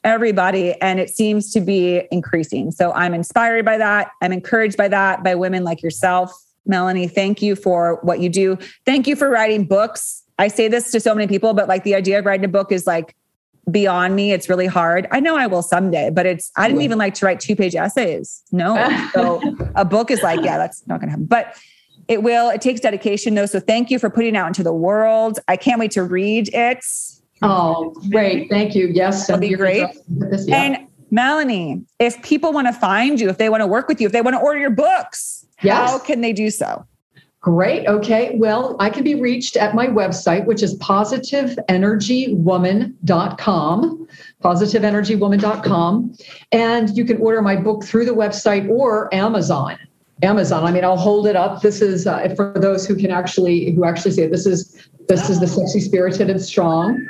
everybody and it seems to be increasing so i'm inspired by that i'm encouraged by that by women like yourself Meloney thank you for what you do. Thank you for writing books. I say this to so many people but like the idea of writing a book is like beyond me. It's really hard. I know i will someday but it's i didn't even like to write two page essays. No. So a book is like yeah that's not gonna happen. But it will it takes dedication though. So thank you for putting it out into the world. I can't wait to read it. Oh, great. Thank you. Yes. That'd be great. This, yeah. and Meloney if people want to find you if they want to work with you if they want to order your books Yes. how can they do so Great. Okay. Well, I can be reached at my website, which is positiveenergywoman.com, positiveenergywoman.com. And you can order my book through the website or Amazon. Amazon. I mean, I'll hold it up. This is uh, for those who can actually, who actually say this is, this is the sexy, spirited, and strong,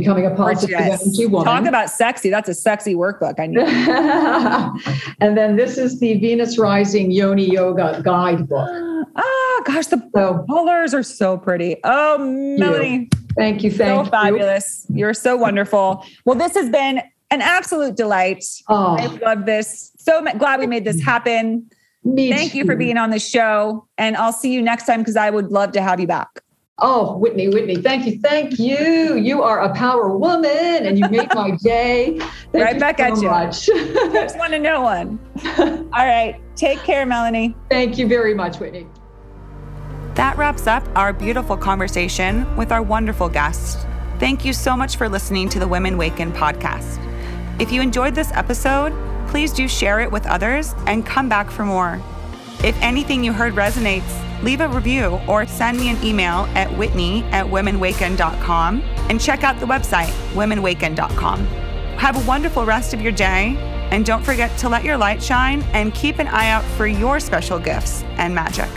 becoming a positive Gorgeous. energy woman. talk about sexy. That's a sexy workbook. I need and then this is the Venus Rising Yoni Yoga Guidebook. ah gosh the So colors are so pretty. Oh Meloney. Thank you, thank so you. fabulous. You're so wonderful. Well this has been an absolute delight. Oh, i love this. So glad we made this happen. me thank you for being on the show and i'll see you next time because i would love to have you back Oh, Whitney, Whitney, thank you, thank you. You are a power woman, and you made my day. Thank Right you back so at you. Much. just want to know one all right take care Meloney thank you very much, Whitney. That wraps up our beautiful conversation with our wonderful guest. Thank you so much for listening to the Women Waken podcast. If you enjoyed this episode, please do share it with others and come back for more. If anything you heard resonates, leave a review or send me an email at whitney at womenwaken.com and check out the website, womenwaken.com. Have a wonderful rest of your day, and don't forget to let your light shine and keep an eye out for your special gifts and magic.